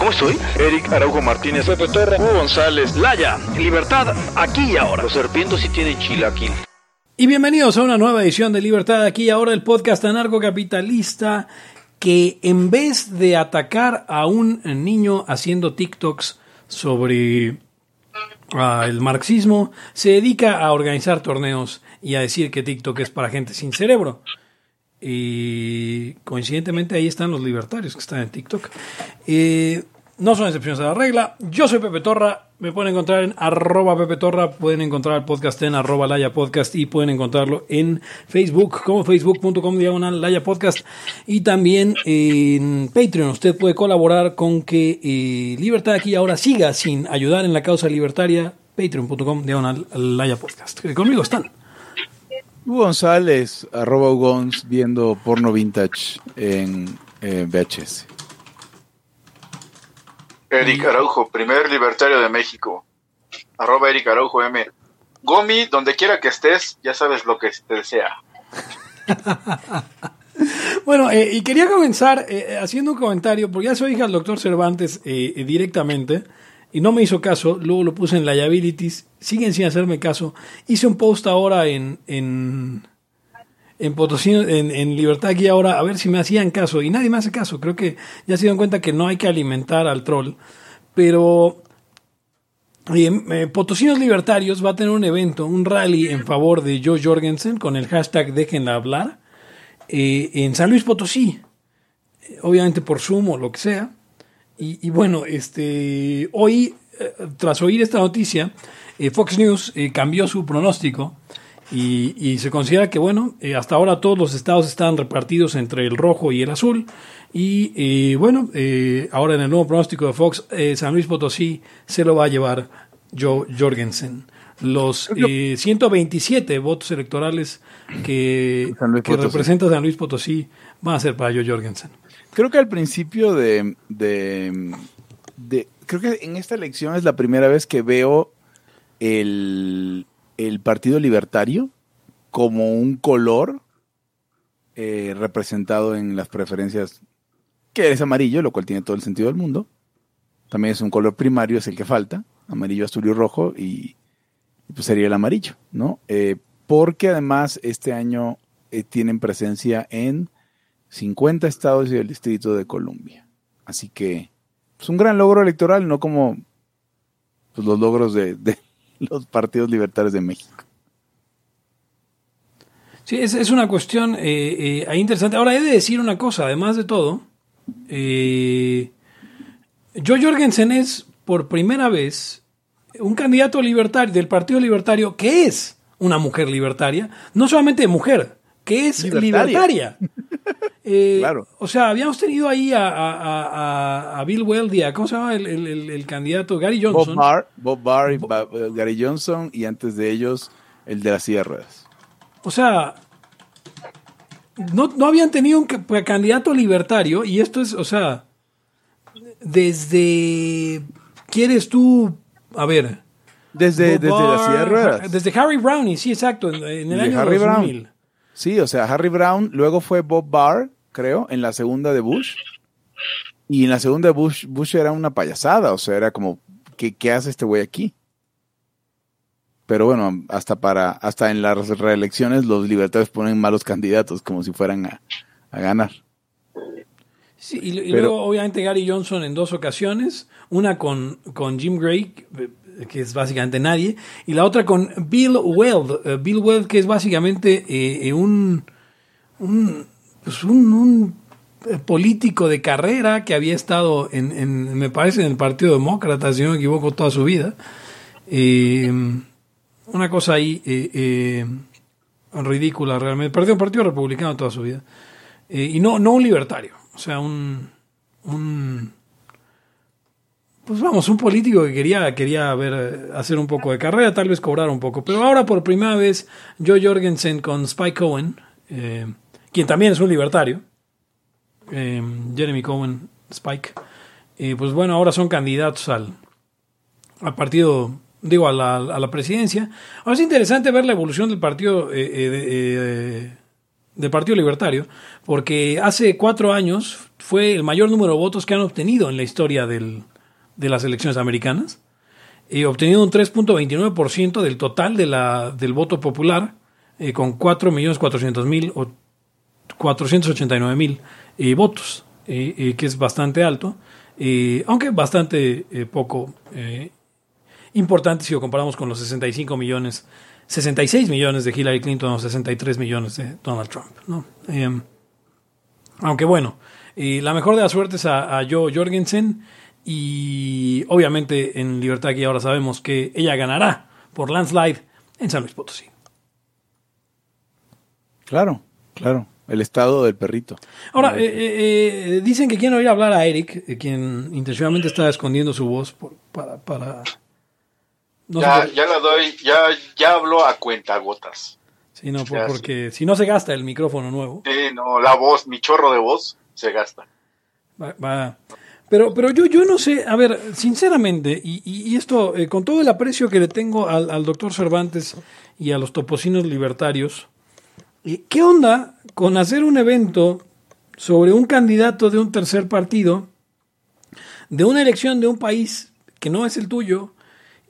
¿Cómo estoy? Eric Araujo Martínez, Pepe Torra, Hugo González, Laya, libertad aquí y ahora. Los serpientes sí tienen chilaquil. Y bienvenidos a una nueva edición de Libertad aquí y ahora, el podcast anarcocapitalista que en vez de atacar a un niño haciendo TikToks sobre ah, el marxismo, se dedica a organizar torneos y a decir que TikTok es para gente sin cerebro. Y coincidentemente ahí están los libertarios que están en TikTok. Eh, no son excepciones a la regla. Yo soy Pepe Torra. Me pueden encontrar en arroba Pepe Torra. Pueden encontrar el podcast en arroba Laya Podcast y pueden encontrarlo en Facebook como facebook.com diagonal Laya Podcast. Y también en Patreon. Usted puede colaborar con que eh, Libertad aquí ahora siga sin ayudar en la causa libertaria. Patreon.com diagonal Laya Podcast. Conmigo están. Hugo González, arroba Ugons, viendo porno vintage en eh, VHS. Eric Araujo, primer libertario de México. Arroba Eric Araujo M. Gomi, donde quiera que estés, ya sabes lo que te desea. Bueno, eh, y quería comenzar eh, haciendo un comentario, porque ya soy hija del doctor Cervantes eh, eh, directamente, y no me hizo caso, luego lo puse en liabilities, siguen sin hacerme caso. Hice un post ahora en, en, en Potosí, en, en Libertad aquí ahora, a ver si me hacían caso, y nadie me hace caso, creo que ya se dieron cuenta que no hay que alimentar al troll, pero... eh, Potosinos Libertarios va a tener un evento, un rally en favor de Joe Jorgensen con el hashtag Déjenla hablar eh, en San Luis Potosí, eh, obviamente por Zoom o lo que sea. Y, y bueno, este, hoy, eh, tras oír esta noticia, eh, Fox News eh, cambió su pronóstico y, y se considera que, bueno, eh, hasta ahora todos los estados están repartidos entre el rojo y el azul. Y eh, bueno, eh, ahora en el nuevo pronóstico de Fox, eh, San Luis Potosí se lo va a llevar Joe Jorgensen. Los eh, 127 votos electorales que, que representa San Luis Potosí van a ser para Joe Jorgensen. Creo que al principio de, de, Creo que en esta elección es la primera vez que veo el, el Partido Libertario como un color eh, representado en las preferencias, que es amarillo, lo cual tiene todo el sentido del mundo. También es un color primario, es el que falta, amarillo, azul y rojo, y, y pues sería el amarillo, ¿no? Eh, porque además este año eh, tienen presencia en 50 estados y el Distrito de Columbia. Así que es un gran logro electoral, no como pues, los logros de, de los partidos libertarios de México. Sí, es, es una cuestión eh, eh, interesante. Ahora, he de decir una cosa, además de todo. Eh, Joe Jorgensen es, por primera vez, un candidato libertario del Partido Libertario que es una mujer libertaria. No solamente mujer, que es Libertaria. libertaria. Eh, Claro. O sea, habíamos tenido ahí a, a- a- a- Bill Weldy, a- ¿cómo se llama el, el- el- el candidato? Gary Bob Johnson. Barr, Bob Barr y eh, Gary Johnson y antes de ellos el de la silla de ruedas. O sea, no, no habían tenido un ca- candidato libertario y esto es, o sea, desde, ¿quieres tú, a ver? Desde, Bob desde la silla de ruedas. Desde Harry Browning, sí, exacto, en, en el De año Harry 2000. Brown. Sí, o sea, Harry Brown, luego fue Bob Barr, creo, en la segunda de Bush. Y en la segunda de Bush, Bush era una payasada, o sea, era como, ¿qué, qué hace este güey aquí? Pero bueno, hasta para, hasta en las reelecciones los libertarios ponen malos candidatos como si fueran a, a ganar. Sí, y, y Pero- luego, obviamente, Gary Johnson en dos ocasiones, una con, con Jim Gray, que es básicamente nadie, y la otra con Bill Weld, eh, Bill Weld que es básicamente eh, eh, un, un, pues un, un, eh, político de carrera que había estado en, en, me parece, en el Partido Demócrata, si no me equivoco, toda su vida. Eh, una cosa ahí eh, eh, ridícula realmente. Partido, partido republicano toda su vida. Eh, y no, no un libertario, o sea, un, un pues vamos, un político que quería, quería ver, eh, hacer un poco de carrera, tal vez cobrar un poco. Pero ahora por primera vez, Joe Jorgensen con Spike Cohen, quien también es un libertario, eh, Jeremy Cohen, Spike, eh, pues bueno, ahora son candidatos al, al partido, digo, a la, a la presidencia. Ahora es interesante ver la evolución del partido, eh, eh, eh, del Partido Libertario, porque hace cuatro años fue el mayor número de votos que han obtenido en la historia del, de las elecciones americanas, obtenido un 3.29% del total de la, del voto popular, con 4.400.000 o 489.000 eh, votos, eh, eh, que es bastante alto, aunque bastante poco importante si lo comparamos con los 65 millones, 66 millones de Hillary Clinton o 63 millones de Donald Trump. ¿no? Eh, aunque bueno, la mejor de las suertes a, a Joe Jorgensen y obviamente en Libertad aquí ahora sabemos que ella ganará por landslide en San Luis Potosí. Claro, claro. El estado del perrito. Ahora, eh, eh, eh, dicen que quieren oír hablar a Eric, eh, quien intencionalmente está escondiendo su voz por- para... para no ya, ya la doy, ya, ya hablo a cuentagotas. sí, no, por- porque si no se gasta el micrófono nuevo. Sí, no, la voz, mi chorro de voz se gasta. Va- va. Pero, pero yo, yo no sé, a ver, sinceramente, y, y- y esto, eh, con todo el aprecio que le tengo al, al doctor Cervantes y a los topocinos libertarios, eh, ¿qué onda con hacer un evento sobre un candidato de un tercer partido, de una elección de un país que no es el tuyo,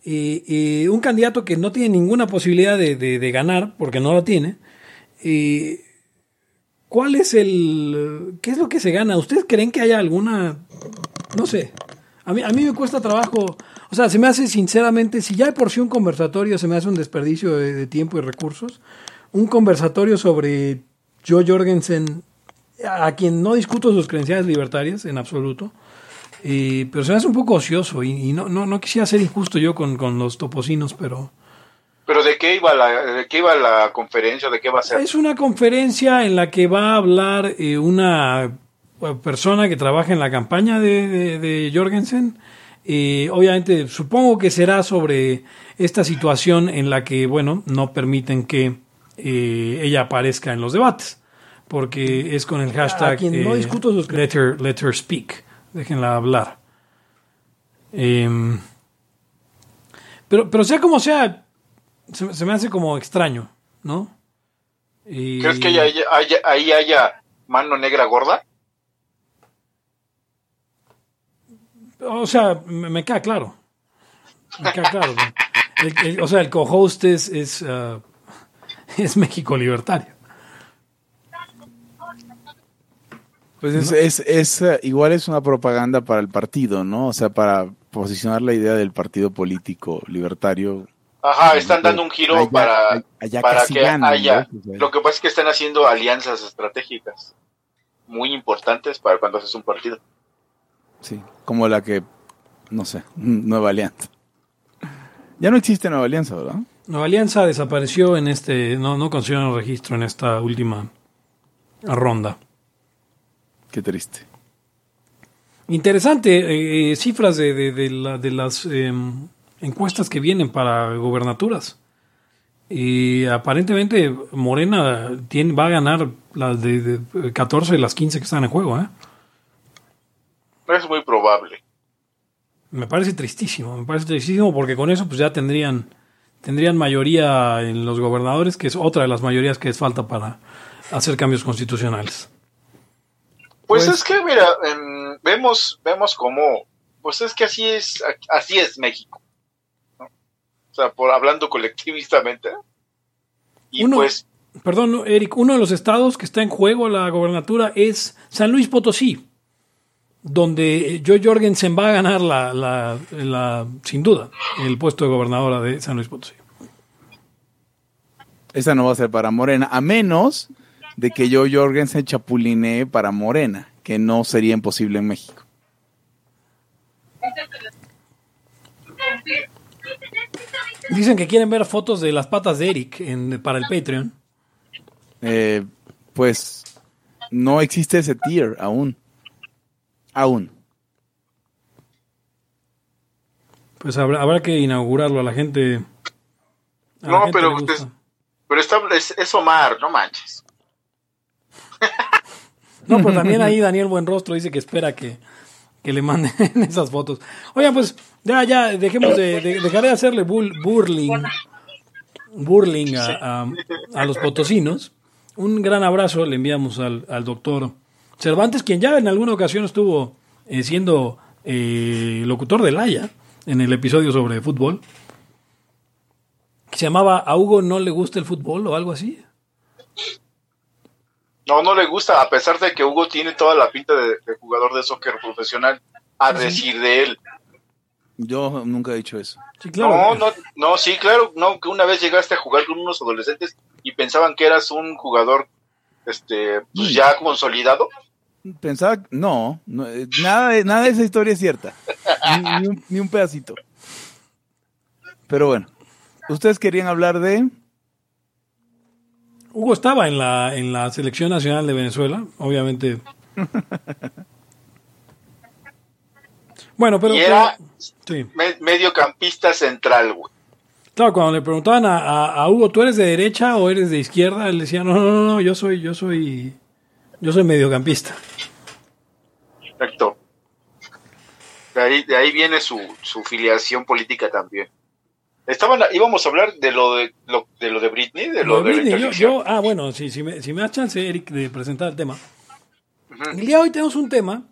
eh, un candidato que no tiene ninguna posibilidad de, ganar, porque no la tiene, ¿Cuál es el... ¿Qué es lo que se gana? ¿Ustedes creen que haya alguna... No sé. A mí, a mí me cuesta trabajo... O sea, se me hace sinceramente, si ya de por sí un conversatorio se me hace un desperdicio de, de tiempo y recursos, un conversatorio sobre Joe Jorgensen, a quien no discuto sus creencias libertarias en absoluto, eh, pero se me hace un poco ocioso y, y no, no, no quisiera ser injusto yo con, con los topocinos, pero... Pero ¿de qué iba la, de qué iba la conferencia? ¿De qué va a ser? Es una conferencia en la que va a hablar eh, una eh, persona que trabaja en la campaña de, de- de Jorgensen. Eh, obviamente, supongo que será sobre esta situación en la que, bueno, no permiten que eh, ella aparezca en los debates, porque es con el hashtag A quien no eh, discuto sus let, her, let her speak. Déjenla hablar. Em, pero, pero sea como sea, se, se me hace como extraño, ¿no? Y- ¿Crees que haya- haya- ahí haya mano negra gorda? O sea, me, me queda claro. Me queda claro. El- el- o sea, el co-host es, es, ah, es México Libertario. Pues es, es, es, eh, igual es una propaganda para el partido, ¿no? O sea, para posicionar la idea del partido político libertario. Ajá, están dando un giro Allá- para, allá para que ganan, haya. Lo que pasa es que están haciendo alianzas estratégicas muy importantes para cuando haces un partido. Sí, como la que, no sé, Nueva Alianza. Ya no existe Nueva Alianza, ¿verdad? Nueva Alianza desapareció en este, no, no consiguieron registro en esta última ronda. Qué triste. Interesante, eh, eh, cifras de, de- de la- de las eh, encuestas que vienen para gobernaturas. Y aparentemente Morena tiene, va a ganar las de, de 14 de las 15 que están en juego. ¿eh? Es muy probable. Me parece tristísimo, me parece tristísimo porque con eso pues ya tendrían, tendrían mayoría en los gobernadores, que es otra de las mayorías que es falta para hacer cambios constitucionales. Pues, Pues- es que, mira, em, vemos, vemos cómo, pues es que así es, así es México. ¿no? O sea, por hablando colectivistamente. Y Uno- pues, Perdón, Eric, uno de los estados que está en juego la gobernatura es San Luis Potosí. Donde Joe Jorgensen va a ganar la, la, la- sin duda el puesto de gobernadora de San Luis Potosí. Esa no va a ser para Morena, a menos de que yo Jorgensen chapulinee para Morena, que no sería imposible en México. Dicen que quieren ver fotos de las patas de Eric en- para el Patreon. Eh, pues no existe ese tier aún. Aún. Pues habrá, habrá que inaugurarlo a la gente. a la No, gente pero gusta. usted- Pero está, es, es Omar, no manches. No, pero también ahí Daniel Buenrostro dice que espera que, que le manden esas fotos. Oigan, pues ya, ya, dejemos de, de- dejaré de hacerle bull- burling, burling a, a- a los potosinos. Un gran abrazo le enviamos al, al doctor Cervantes, quien ya en alguna ocasión estuvo eh, siendo eh, locutor de Laia en el episodio sobre fútbol. Que se llamaba A Hugo no le gusta el fútbol o algo así. No, no le gusta, a pesar de que Hugo tiene toda la pinta de, de jugador de soccer profesional, a decir de él. Yo nunca he dicho eso. Sí, claro. No, no, no, sí, claro, no, que una vez llegaste a jugar con unos adolescentes y pensaban que eras un jugador, este, pues ya consolidado. Pensaba, no, no, eh, nada, de, nada de esa historia es cierta. Ni, ni un, ni un pedacito. Pero bueno, ustedes querían hablar de... Hugo estaba en la, en la selección nacional de Venezuela, obviamente. Bueno, pero. Y era sí. mediocampista central, güey. Claro, cuando le preguntaban a, a- a Hugo, ¿tú eres de derecha o eres de izquierda? Él decía, no, no, no, no, yo soy, yo soy, yo soy mediocampista. Exacto. De ahí, de ahí viene su, su filiación política también. Estaban, íbamos a hablar de lo de lo de, lo de Britney, de lo, Lo de la Britney, yo, yo- ah, bueno, sí, si, me, si me das chance, Eric, de presentar el tema. El día de hoy tenemos un tema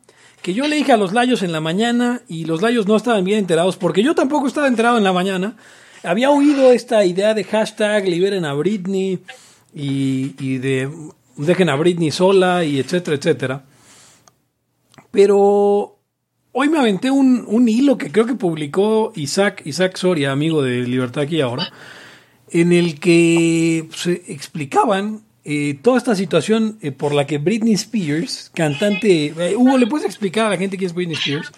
que yo le dije a los layos en la mañana y los layos no estaban bien enterados porque yo tampoco estaba enterado en la mañana. Había oído esta idea de hashtag liberen a Britney y, y de dejen a Britney sola y etcétera, etcétera. Pero hoy me aventé un, un hilo que creo que publicó Isaac, Isaac Soria, amigo de Libertad aquí ahora, en el que se explicaban eh, toda esta situación eh, por la que Britney Spears, cantante... eh, Hugo, ¿le puedes explicar a la gente quién es Britney Spears?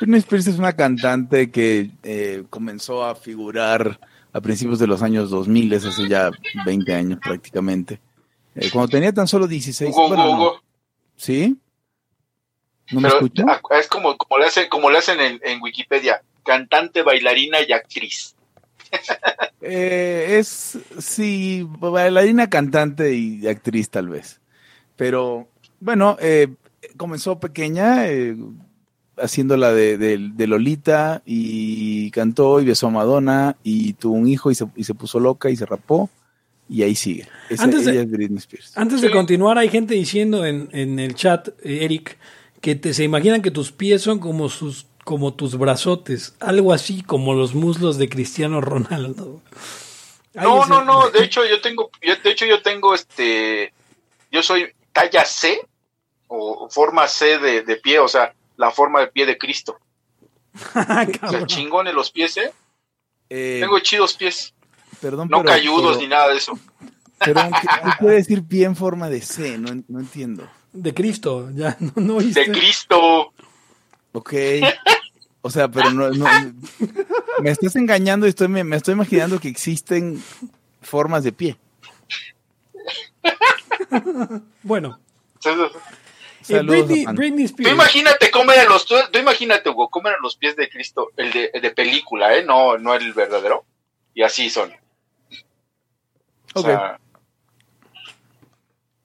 Britney Spears es una cantante que eh, comenzó a figurar a principios de los años 2000, es hace ya 20 años prácticamente. Eh, cuando tenía tan solo 16 Hugo, bueno, Hugo, no. Hugo. ¿Sí? ¿No me ah, es como, como le hacen, como le hacen en, en Wikipedia, cantante, bailarina y actriz. Eh, es, sí, bailarina, cantante y actriz tal vez. Pero, bueno, eh, comenzó pequeña, eh, haciéndola de, de- de Lolita y cantó y besó a Madonna y tuvo un hijo y se, y se puso loca y se rapó y ahí sigue. Esa, Antes de- ella es Britney Spears. Antes de continuar, hay gente diciendo en, en el chat, eh, Eric, que te, se imaginan que tus pies son como sus como tus brazotes, algo así como los muslos de Cristiano Ronaldo. Ahí No, no, no, de hecho yo tengo, yo- de hecho yo tengo este, yo soy talla C o forma C de, de pie, o sea, la forma de pie de Cristo. Ah, O sea, chingones los pies, ¿eh? Eh, Tengo chidos pies, perdón, no pero- cayudos pero- ni nada de eso. Pero, ¿qué, qué quiere decir pie en forma de C? No, no entiendo. De Cristo, ya no, no De. Cristo. Ok. O sea, pero no, no- me estás engañando y estoy, me, me estoy imaginando que existen formas de pie. Bueno, eh, Saludos, Britney. Britney Tú imagínate cómo eran los, tú, tú imagínate, Hugo, cómo eran los pies de Cristo, el de, el de película, ¿eh? No, no el verdadero. Y así son. O Ok. sea,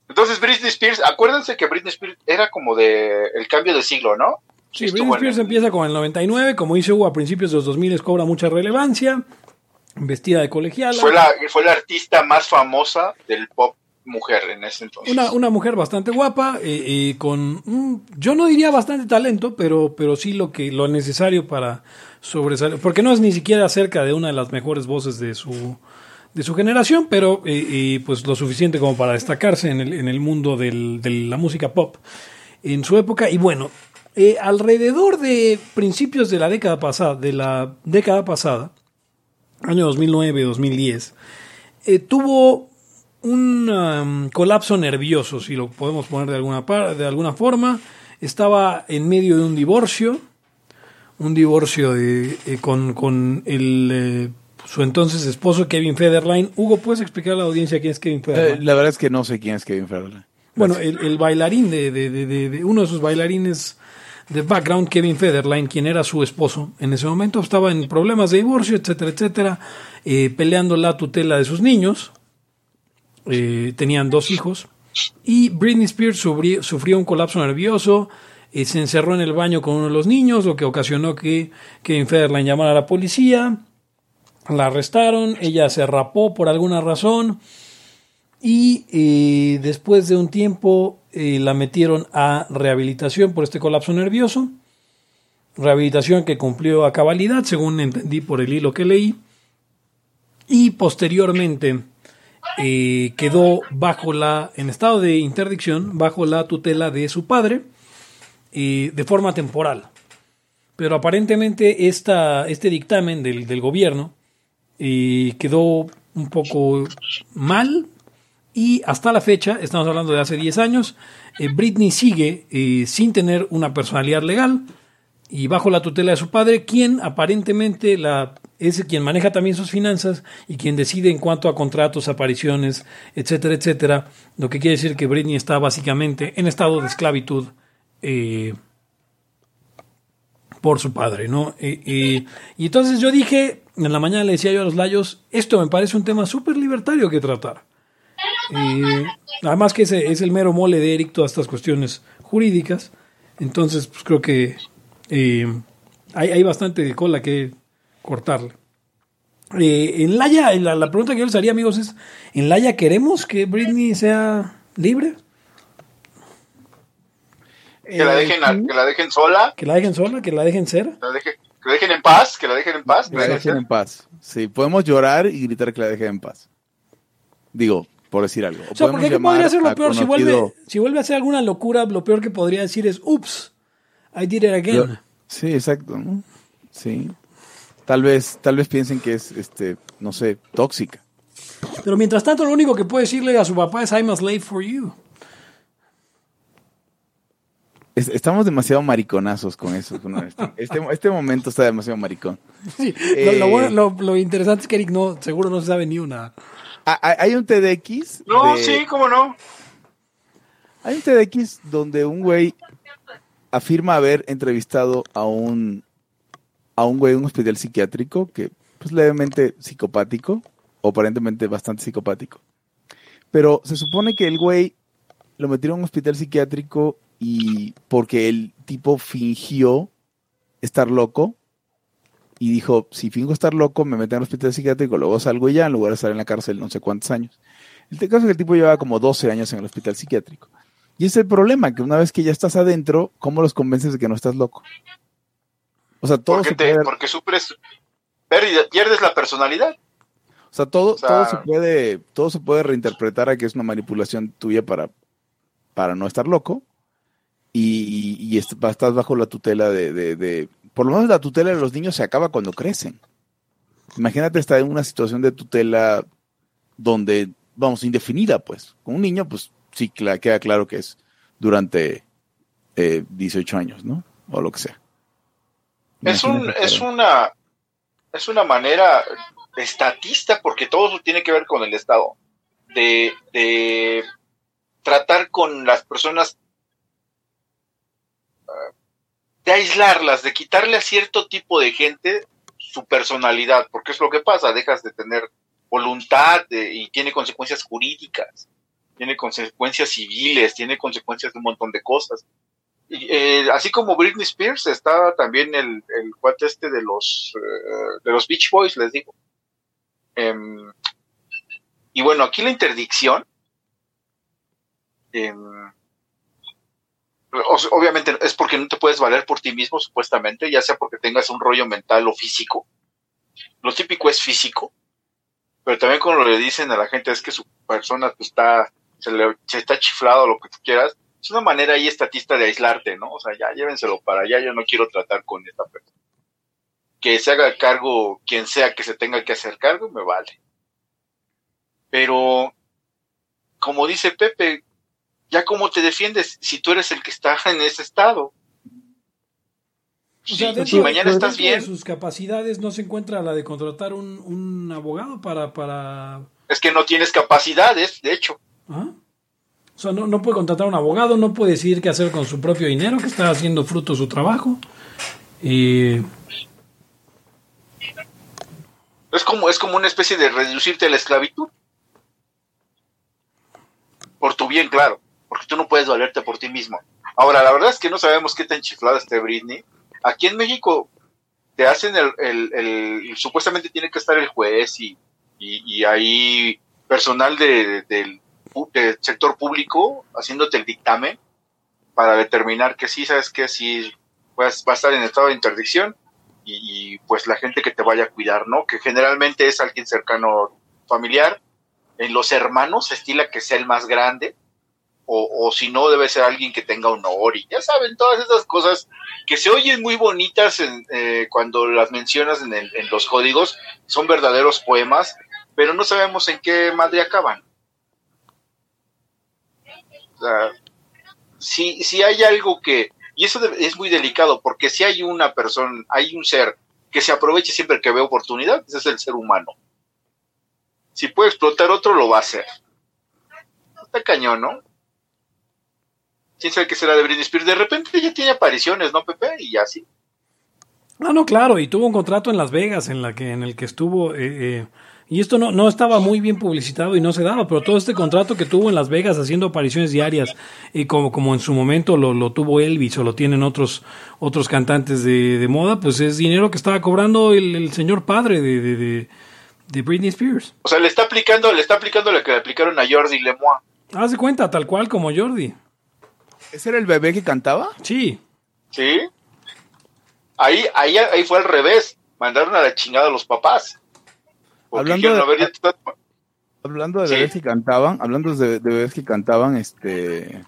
entonces Britney Spears, acuérdense que Britney Spears era como de el cambio de siglo, ¿no? Sí, Estuvo Britney en Spears el- empieza con el 99, como dice Hugo, a principios de los 2000 cobra mucha relevancia, vestida de colegiala. Fue la, fue la artista más famosa del pop mujer en ese entonces. Una, una mujer bastante guapa, eh, eh, con, mm, yo no diría bastante talento, pero, pero sí lo, que, lo necesario para sobresalir, porque no es ni siquiera cerca de una de las mejores voces de su, de su generación, pero eh, eh, pues lo suficiente como para destacarse en el, en el mundo del- de la música pop en su época. Y bueno, Eh, alrededor de principios de la década pasada, de la década pasada, año 2009-2010, eh, tuvo un um, colapso nervioso, si lo podemos poner de alguna, par- de alguna forma. Estaba en medio de un divorcio, un divorcio de- con, con el, su entonces esposo Kevin Federline. Hugo, ¿puedes explicar a la audiencia quién es Kevin Eh, Federline? la verdad es que no sé quién es Kevin Federline. Bueno, el, el bailarín de, de- de- uno de sus bailarines de background, Kevin Federline, quien era su esposo en ese momento, estaba en problemas de divorcio, etcétera, etcétera, eh, peleando la tutela de sus niños. Eh, tenían dos hijos. Y Britney Spears sufri- sufrió un colapso nervioso, eh, se encerró en el baño con uno de los niños, lo que ocasionó que Kevin Federline llamara a la policía. La arrestaron, ella se rapó por alguna razón y eh, después de un tiempo eh, la metieron a rehabilitación por este colapso nervioso. Rehabilitación que cumplió a cabalidad, según entendí por el hilo que leí. Y posteriormente eh, quedó bajo la, en estado de interdicción, bajo la tutela de su padre, de forma temporal. Pero aparentemente esta, este dictamen del, del gobierno eh, quedó un poco mal, y hasta la fecha, estamos hablando de hace 10 años, eh, Britney sigue eh, sin tener una personalidad legal y bajo la tutela de su padre, quien aparentemente es quien maneja también sus finanzas y quien decide en cuanto a contratos, apariciones, etcétera, etcétera. Lo que quiere decir que Britney está básicamente en estado de esclavitud eh, por su padre, ¿no? Y entonces yo dije, en la mañana le decía yo a los layos, esto me parece un tema súper libertario que tratar. Eh, además que ese es el mero mole de Eric todas estas cuestiones jurídicas. Entonces, pues creo que eh, hay, hay bastante cola que cortarle. Eh, en Laia, la, la pregunta que yo les haría, amigos, es: ¿en Laia queremos que Britney sea libre? Que la dejen, a- que la dejen sola, ¿Que la dejen sola? ¿Que la dejen ser? la dejen, que la dejen en paz, que la dejen en paz. que la dejen en paz. Sí, podemos llorar y gritar que la dejen en paz. Digo, por decir algo. O sea, porque ¿qué podría ser lo peor? Si vuelve, si vuelve a hacer alguna locura, lo peor que podría decir es: Ups, I did it again. Yo- Sí, exacto. ¿no? Sí. Tal vez, tal vez piensen que es, este, no sé, tóxica. Pero mientras tanto, lo único que puede decirle a su papá es I'm a slave for you. Es- estamos demasiado mariconazos con eso. con este, este, este momento está demasiado maricón. Sí, Eh. lo, lo bueno- lo- lo interesante es que Eric no, seguro no se sabe ni una. Ah, ah, Hay un TDX. No, de- sí, cómo no. Hay un TDX donde un güey afirma haber entrevistado a un a un güey en un hospital psiquiátrico que pues levemente psicopático, o aparentemente bastante psicopático. Pero se supone que el güey lo metieron en un hospital psiquiátrico y porque el tipo fingió estar loco y dijo, si fingo estar loco, me meten al hospital psiquiátrico, luego salgo y ya, en lugar de estar en la cárcel no sé cuántos años. El caso es que el tipo llevaba como 12 años en el hospital psiquiátrico. Y ese es el problema, que una vez que ya estás adentro, ¿cómo los convences de que no estás loco? O sea, todo Porque, se te, puede, porque supres, pérdida- pierdes la personalidad. o sea, todo, o sea- todo se puede, todo se puede reinterpretar a que es una manipulación tuya para, para no estar loco. Y, y est- estás bajo la tutela de, de- de- Por lo menos la tutela de los niños se acaba cuando crecen. Imagínate estar en una situación de tutela donde, vamos, indefinida, pues. Con un niño, pues sí queda claro que es durante eh, 18 años, ¿no? O lo que sea. Es, un, es una es una manera estatista, porque todo eso tiene que ver con el Estado, de, de tratar con las personas, de aislarlas, de quitarle a cierto tipo de gente su personalidad, porque es lo que pasa, dejas de tener voluntad de- y tiene consecuencias jurídicas, tiene consecuencias civiles, tiene consecuencias de un montón de cosas. Y, eh, así como Britney Spears, está también el, el cuate este de los, eh, de los Beach Boys, les digo. Em, y bueno, aquí la interdicción, em, obviamente es porque no te puedes valer por ti mismo, supuestamente, ya sea porque tengas un rollo mental o físico. Lo típico es físico, pero también cuando le dicen a la gente es que su persona está, se, le, se está chiflado, lo que tú quieras, es una manera ahí estatista de aislarte, ¿no? O sea, ya llévenselo para allá, yo no quiero tratar con esta persona. Que se haga cargo quien sea que se tenga que hacer cargo, me vale. Pero, como dice Pepe, ya cómo te defiendes si tú eres el que está en ese estado. O sea, Sí, dentro si mañana estás de bien, sus capacidades no se encuentra la de contratar un, un abogado para... para... es que no tienes capacidades, de hecho. ¿Ah? O sea, no, no puede contratar un abogado, no puede decidir qué hacer con su propio dinero, que está haciendo fruto su trabajo. Y Es como, es como una especie de reducirte a la esclavitud. Por tu bien, claro. Porque tú no puedes valerte por ti mismo. Ahora, la verdad es que no sabemos qué tan chiflada esté Britney. Aquí en México te hacen el, el, el- supuestamente tiene que estar el juez y, y, y hay personal de, del, del sector público haciéndote el dictamen para determinar que sí, sabes que sí pues, va a estar en estado de interdicción y, y, pues la gente que te vaya a cuidar, ¿no? Que generalmente es alguien cercano familiar. En los hermanos se estila que sea el más grande o, si no debe ser alguien que tenga honor y ya saben, todas esas cosas que se oyen muy bonitas eh, cuando las mencionas en, el- en los códigos, son verdaderos poemas, pero no sabemos en qué madre acaban. O sea, si, si hay algo que, y eso es muy delicado, porque si hay una persona, hay un ser que se aproveche siempre que ve oportunidad, ese es el ser humano. Si puede explotar otro, lo va a hacer. Está cañón, ¿no? Quién sabe qué será de Britney Spears. De repente ya tiene apariciones, ¿no, Pepe? Y ya sí. Ah, no, claro, y tuvo un contrato en Las Vegas en, la que, en el que estuvo, eh, eh, y esto no, no estaba muy bien publicitado y no se daba, pero todo este contrato que tuvo en Las Vegas haciendo apariciones diarias, y como, como en su momento lo, lo tuvo Elvis o lo tienen otros, otros cantantes de, de moda, pues es dinero que estaba cobrando el, el señor padre de, de, de, de Britney Spears. O sea, le está aplicando, le está aplicando lo que le aplicaron a Jordi Lemois. Haz de cuenta, tal cual como Jordi. ¿Ese era el bebé que cantaba? Sí. ¿Sí? Ahí, ahí, ahí fue al revés. Mandaron a la chingada a los papás. Hablando de- ver, Hablando Sí. bebés que cantaban, hablando de, de bebés que cantaban, este,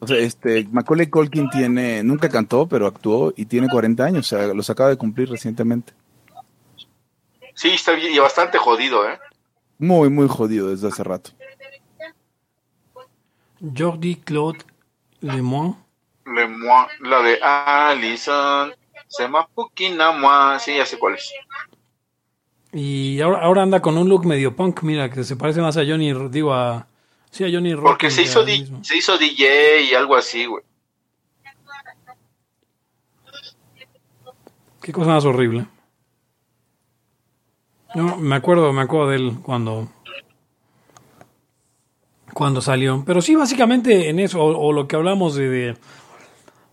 o sea, este, Macaulay Culkin tiene, nunca cantó, pero actuó y tiene 40 años, o sea, los acaba de cumplir recientemente. Sí, está bien, y bastante jodido, ¿eh? Muy, muy jodido desde hace rato. Jordi Claude Lemoine. Lemois, la de Alison, se puquina moi. Sí, ya sé cuál es. Y ahora, ahora anda con un look medio punk, mira, que se parece más a Johnny, digo, a... Sí, a Johnny Rotten Porque se hizo, di- se hizo DJ y algo así, güey. Qué cosa más horrible. No, me acuerdo, me acuerdo de él cuando cuando salió. Pero sí, básicamente en eso, o, lo que hablamos de,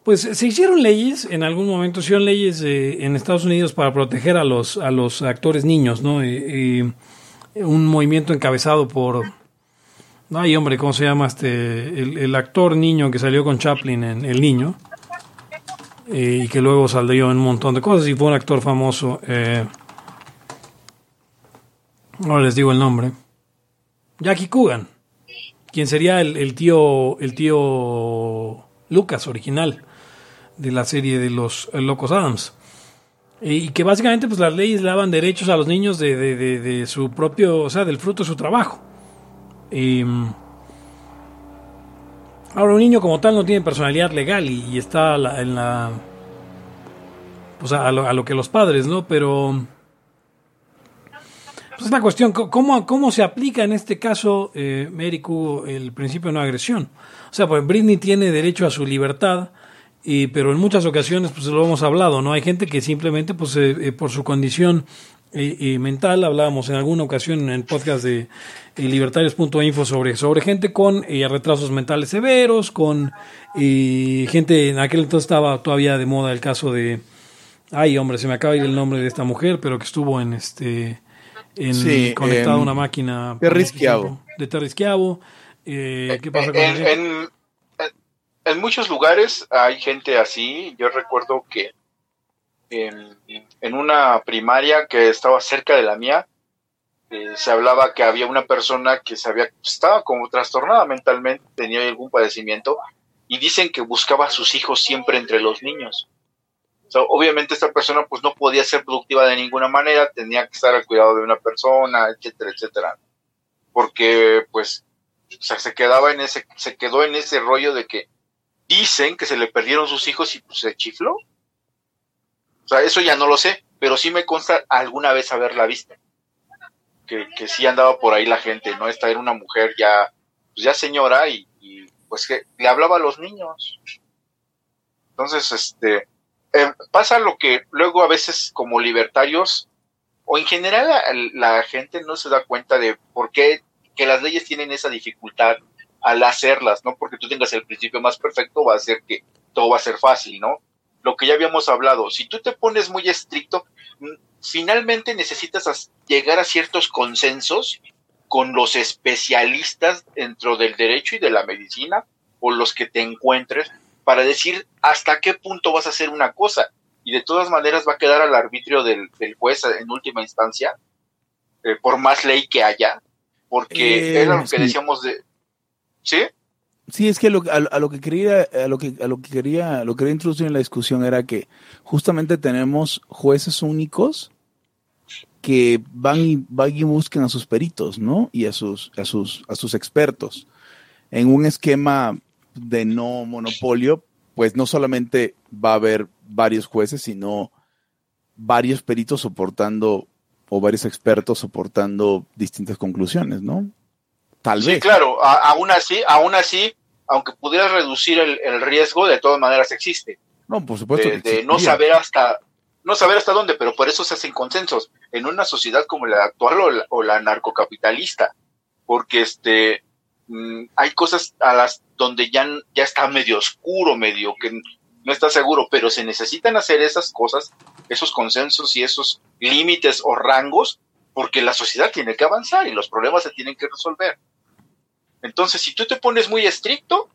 Pues se hicieron leyes, en algún momento se hicieron leyes eh, en Estados Unidos para proteger a los, a los actores niños, ¿no? Eh, un movimiento encabezado por... Ay, hombre, ¿cómo se llama este? El, actor niño que salió con Chaplin en El Niño. eh, y que luego salió en un montón de cosas y fue un actor famoso. Eh, ahora les digo el nombre. Jackie Coogan, quien sería el, tío el tío Lucas original de la serie de los eh, Locos Adams. Y que básicamente pues las leyes le daban derechos a los niños de, su propio, o sea, del fruto de su trabajo. Mm, ahora un niño como tal no tiene personalidad legal y, está la- en la... O a lo, a lo que los padres, ¿no? Pero... Pues es la cuestión, ¿cómo, cómo se aplica en este caso, eh, Hugo, el principio de no agresión? O sea, pues Britney tiene derecho a su libertad, y, pero en muchas ocasiones, pues lo hemos hablado, ¿no? Hay gente que simplemente, pues eh, eh, por su condición eh, eh, mental, hablábamos en alguna ocasión en el podcast de eh, libertarios.info sobre, sobre gente con eh, retrasos mentales severos, con eh, gente, en aquel entonces estaba todavía de moda el caso de, ay hombre, se me acaba de ir el nombre de esta mujer, pero que estuvo en este, en Sí, conectado a una máquina. Tiempo. De Terry Schiavo. Eh, ¿Qué pasa con en, en, en- en muchos lugares hay gente así. Yo recuerdo que en, en una primaria que estaba cerca de la mía, eh, se hablaba que había una persona que se había, estaba como trastornada mentalmente, tenía algún padecimiento, y dicen que buscaba a sus hijos siempre entre los niños. Obviamente esta persona pues no podía ser productiva de ninguna manera, tenía que estar al cuidado de una persona, etcétera, etcétera. Porque pues se quedaba en ese, se quedó en ese rollo de que dicen que se le perdieron sus hijos y pues se chifló. O sea, eso ya no lo sé, pero sí me consta alguna vez haberla visto. Que, que sí andaba por ahí la gente, ¿no? Esta era una mujer ya, pues ya señora y, y pues que le hablaba a los niños. Entonces, este, eh, pasa lo que luego a veces como libertarios o en general la, la, gente no se da cuenta de por qué que las leyes tienen esa dificultad al hacerlas, no porque tú tengas el principio más perfecto va a ser que todo va a ser fácil, ¿no? Lo que ya habíamos hablado, si tú te pones muy estricto, finalmente necesitas llegar a ciertos consensos con los especialistas dentro del derecho y de la medicina o los que te encuentres para decir hasta qué punto vas a hacer una cosa y de todas maneras va a quedar al arbitrio del, del juez en última instancia, eh, por más ley que haya, porque eh, era lo que sí. decíamos de... ¿Sí? Sí, es que lo, a, a, lo que quería, a lo que, a lo que quería, lo que quería introducir en la discusión era que justamente tenemos jueces únicos que van y, van y buscan a sus peritos, ¿no? Y a sus, a sus, a sus expertos. En un esquema de no monopolio, pues no solamente va a haber varios jueces, sino varios peritos soportando o varios expertos soportando distintas conclusiones, ¿no? Tal sí, vez. claro, a, aún así, aún así, aunque pudieras reducir el, el, riesgo, de todas maneras existe. No, por supuesto. De, de no saber hasta, no saber hasta dónde, pero por eso se hacen consensos en una sociedad como la actual o la, o la narcocapitalista, porque este mmm, hay cosas a las donde ya, ya está medio oscuro, medio que no está seguro, pero se necesitan hacer esas cosas, esos consensos y esos límites o rangos, porque la sociedad tiene que avanzar y los problemas se tienen que resolver. Entonces, si tú te pones muy estricto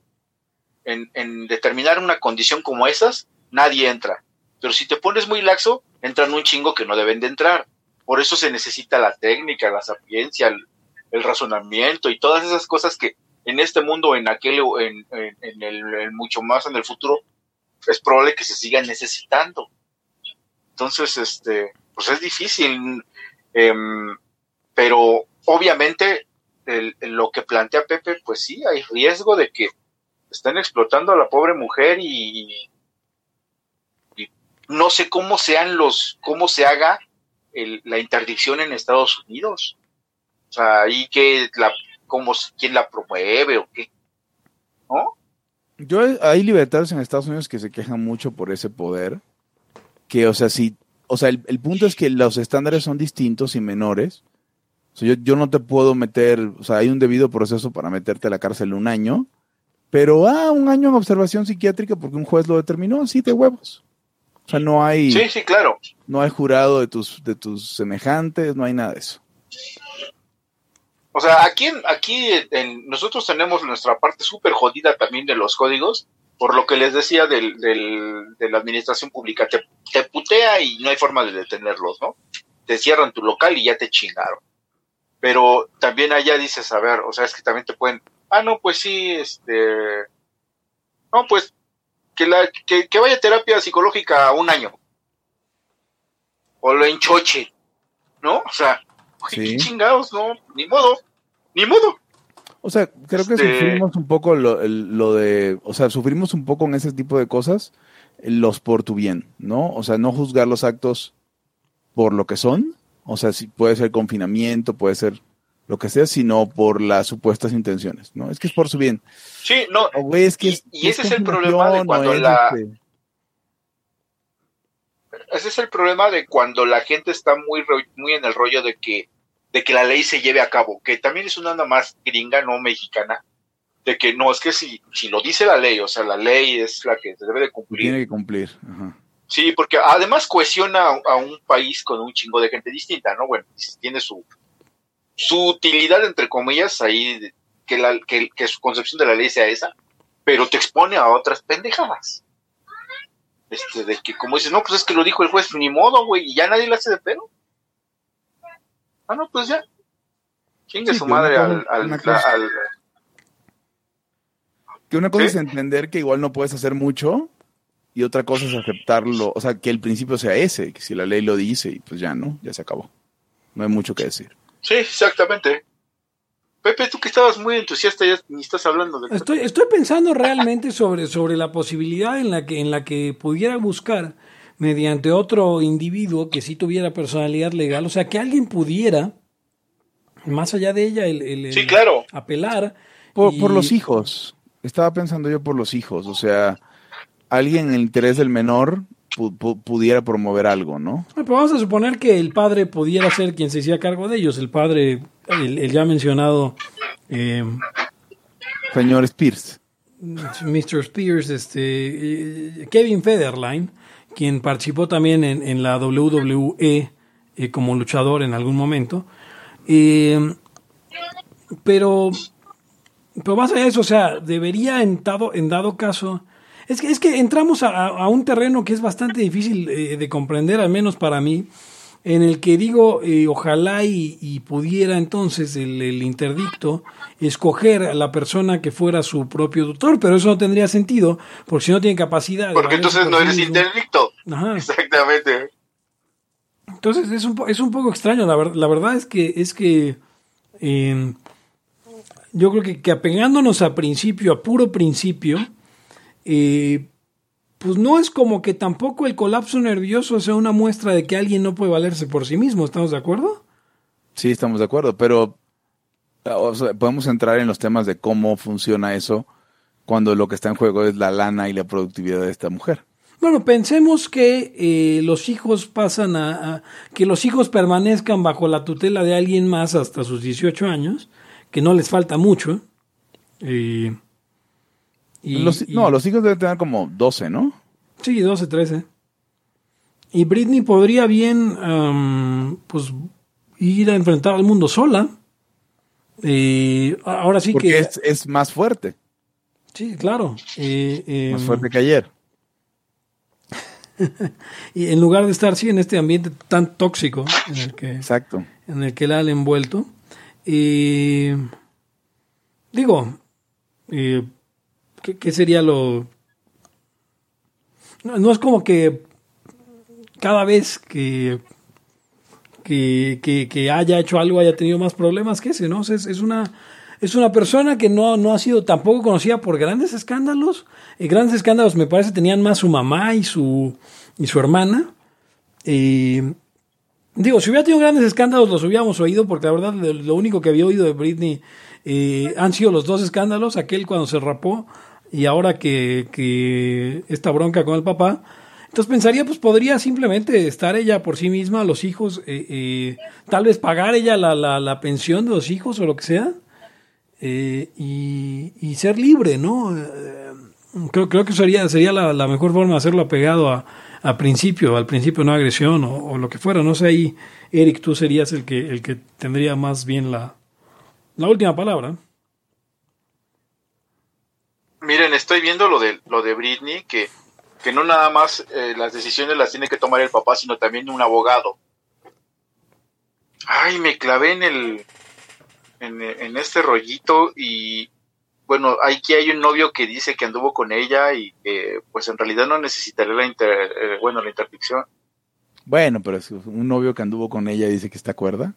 en, en determinar una condición como esas, nadie entra. Pero si te pones muy laxo, entran un chingo que no deben de entrar. Por eso se necesita la técnica, la sapiencia, el, razonamiento y todas esas cosas que en este mundo, en aquel, en, en, en el, en mucho más en el futuro, es probable que se sigan necesitando. Entonces, este, pues es difícil, eh, pero obviamente el, lo que plantea Pepe, pues sí, hay riesgo de que estén explotando a la pobre mujer y, y no sé cómo sean los, cómo se haga el, la interdicción en Estados Unidos. O sea, ahí que la, cómo, quién la promueve o qué, ¿no? Yo, hay libertades en Estados Unidos que se quejan mucho por ese poder. Que, o sea, si, o sea, el, el punto es que los estándares son distintos y menores. O sea, yo, yo, no te puedo meter, o sea, hay un debido proceso para meterte a la cárcel un año, pero, ah, un año en observación psiquiátrica porque un juez lo determinó, así de huevos. O sea, no hay. Sí, sí, claro. No hay jurado de tus, de tus semejantes, no hay nada de eso. O sea, aquí, aquí en, nosotros tenemos nuestra parte súper jodida también de los códigos, por lo que les decía del, del, de la administración pública, te, te, putea y no hay forma de detenerlos, ¿no? Te cierran tu local y ya te chingaron. Pero también allá dices, a ver, o sea, es que también te pueden, ah, no, pues sí, este, no, pues que, la, que, que vaya terapia psicológica un año. O lo enchoche, ¿no? O sea, sí. qué chingados, no, ni modo ni modo. O sea, creo que este... sufrimos un poco lo, lo, de, o sea, sufrimos un poco en ese tipo de cosas, los por tu bien, ¿no? O sea, no juzgar los actos por lo que son, o sea, si puede ser confinamiento, puede ser lo que sea, sino por las supuestas intenciones, ¿no? Es que es por su bien. Sí, no. O, güey, es que y, es, y ese es el problema de cuando la... Este... Ese es el problema de cuando la gente está muy, muy en el rollo de que de que la ley se lleve a cabo, que también es una onda más gringa, no mexicana, de que no, es que si, si lo dice la ley, o sea, la ley es la que se debe de cumplir. Tiene que cumplir. Ajá. Sí, porque además cohesiona a, un país con un chingo de gente distinta, ¿no? Bueno, tiene su, su utilidad, entre comillas, ahí, que, la, que, que su concepción de la ley sea esa, pero te expone a otras pendejadas. Este, de que como dices, no, pues es que lo dijo el juez, ni modo, güey, y ya nadie le hace de pelo. Ah, no, pues ya. Chingue Sí, su madre al, cosa- al- una cosa- al- Que una cosa Sí. es entender que igual no puedes hacer mucho y otra cosa es aceptarlo, o sea, que el principio sea ese, que si la ley lo dice y pues ya, ¿no? Ya se acabó. No hay mucho que decir. Sí, exactamente. Pepe, tú que estabas muy entusiasta, ya ni estás hablando de... Estoy, estoy pensando realmente sobre, sobre la posibilidad en la que en la que pudiera buscar mediante otro individuo que sí tuviera personalidad legal, o sea, que alguien pudiera, más allá de ella, el, el- el Sí, claro. apelar. Por, y- por los hijos. Estaba pensando yo por los hijos. O sea, alguien en el interés del menor pu- pu- pudiera promover algo, ¿no? Pero vamos a suponer que el padre pudiera ser quien se hiciera cargo de ellos, el padre, el, el ya mencionado eh, Señor Spears. Mr. Spears, este, eh, Kevin Federline, quien participó también en, en la WWE eh, como luchador en algún momento. Eh, pero, pero más allá de eso, o sea, debería en dado, en dado caso... Es que, es que entramos a, a- a un terreno que es bastante difícil eh, de comprender, al menos para mí, en el que digo, eh, ojalá y, y pudiera entonces el, el interdicto escoger a la persona que fuera su propio tutor, pero eso no tendría sentido, porque si no tiene capacidad... Porque entonces no eres mismo. interdicto. Ajá. Exactamente. Entonces es un, es un poco extraño, la, ver- la verdad es que es que eh, yo creo que, que apegándonos a principio, a puro principio, eh, pues no es como que tampoco el colapso nervioso sea una muestra de que alguien no puede valerse por sí mismo, ¿estamos de acuerdo? Sí, estamos de acuerdo, pero o sea, podemos entrar en los temas de cómo funciona eso cuando lo que está en juego es la lana y la productividad de esta mujer. Bueno, pensemos que eh, los hijos pasan a, a- que los hijos permanezcan bajo la tutela de alguien más hasta sus 18 años, que no les falta mucho. eh, y- Los- y- no, los hijos deben tener como 12, ¿no? Sí, 12, 13. Y Britney podría bien, pues, ir a enfrentar al mundo sola. Eh, ahora sí Porque que... es, es más fuerte, Sí, claro. Eh, eh, más fuerte que ayer. y en lugar de estar, sí, en este ambiente tan tóxico en el que, Exacto. en el que la han envuelto. digo, eh, ¿qué, qué sería lo...? No, no es como que cada vez que, que, que- haya hecho algo haya tenido más problemas que ese, ¿no? Es, es una... Es una persona que no, no ha sido tampoco conocida por grandes escándalos. Y grandes escándalos, me parece, tenían más su mamá y su, y su hermana. Eh, Digo, si hubiera tenido grandes escándalos los hubiéramos oído, porque la verdad lo único que había oído de Britney eh, han sido los dos escándalos, aquel cuando se rapó y ahora que, que esta bronca con el papá. Entonces pensaría, pues podría simplemente estar ella por sí misma, los hijos, eh, eh, tal vez pagar ella la, la, la pensión de los hijos o lo que sea, eh, y, ser libre, ¿no? Eh, creo, creo que sería, sería la, la mejor forma de hacerlo apegado a, a principio, al principio no agresión o, o lo que fuera. No sé, ahí, Eric, tú serías el que, el que tendría más bien la, la última palabra. Miren, estoy viendo lo de lo de Britney, que, que no nada más eh, las decisiones las tiene que tomar el papá, sino también un abogado. Ay, me clavé en el en, en este rollito y bueno, aquí hay un novio que dice que anduvo con ella y que pues en realidad no necesitaría la inter, eh, bueno, la interdicción. Bueno, pero es un novio que anduvo con ella dice que está cuerda.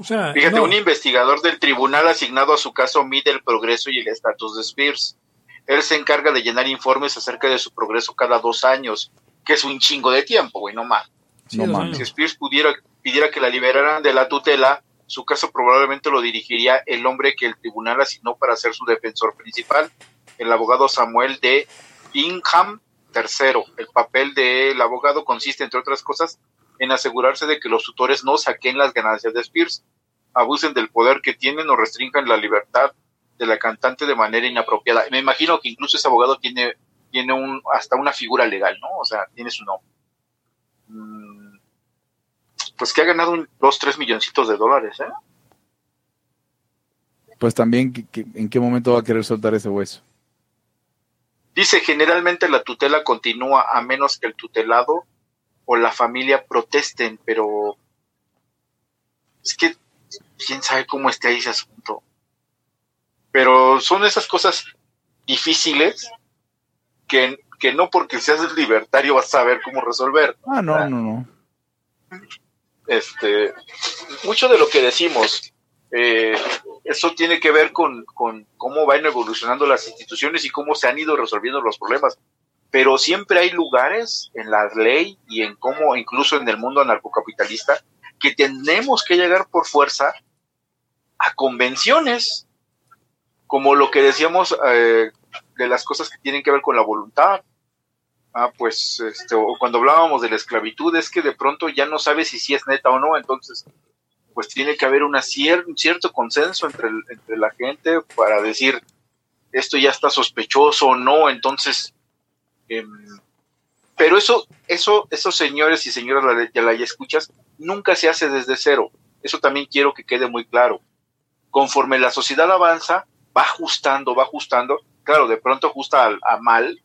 O sea, Fíjate, no. un investigador del tribunal asignado a su caso mide el progreso y el estatus de Spears. Él se encarga de llenar informes acerca de su progreso cada dos años, que es un chingo de tiempo, güey, no más. Sí, no. Si Spears pudiera, pidiera que la liberaran de la tutela, su caso probablemente lo dirigiría el hombre que el tribunal asignó para ser su defensor principal, el abogado Samuel de Bingham III. El papel del abogado consiste, entre otras cosas, en asegurarse de que los tutores no saquen las ganancias de Spears, abusen del poder que tienen o restrinjan la libertad de la cantante de manera inapropiada. Me imagino que incluso ese abogado tiene, tiene un, hasta una figura legal, ¿no? O sea, tiene su nombre. Mm, Pues que ha ganado un, dos, tres milloncitos de dólares, ¿eh? Pues también, ¿qué- qué- ¿en qué momento va a querer soltar ese hueso? Dice, generalmente la tutela continúa a menos que el tutelado o la familia protesten, pero es que quién sabe cómo esté ahí ese asunto. Pero son esas cosas difíciles que, que no porque seas libertario vas a saber cómo resolver. Ah, no, no, no. Este, mucho de lo que decimos, eh, eso tiene que ver con, con cómo van evolucionando las instituciones y cómo se han ido resolviendo los problemas. Pero siempre hay lugares en la ley y en cómo, incluso en el mundo anarcocapitalista, que tenemos que llegar por fuerza a convenciones, como lo que decíamos eh, de las cosas que tienen que ver con la voluntad. Ah, pues, este, o cuando hablábamos de la esclavitud, es que de pronto ya no sabes si sí es neta o no, entonces, pues tiene que haber un cierto consenso entre, entre la gente para decir esto ya está sospechoso o no, entonces, em, pero eso, eso, esos señores y señoras ya la escuchas, nunca se hace desde cero. Eso también quiero que quede muy claro conforme la sociedad avanza, va ajustando, va ajustando, claro, de pronto ajusta a, mal,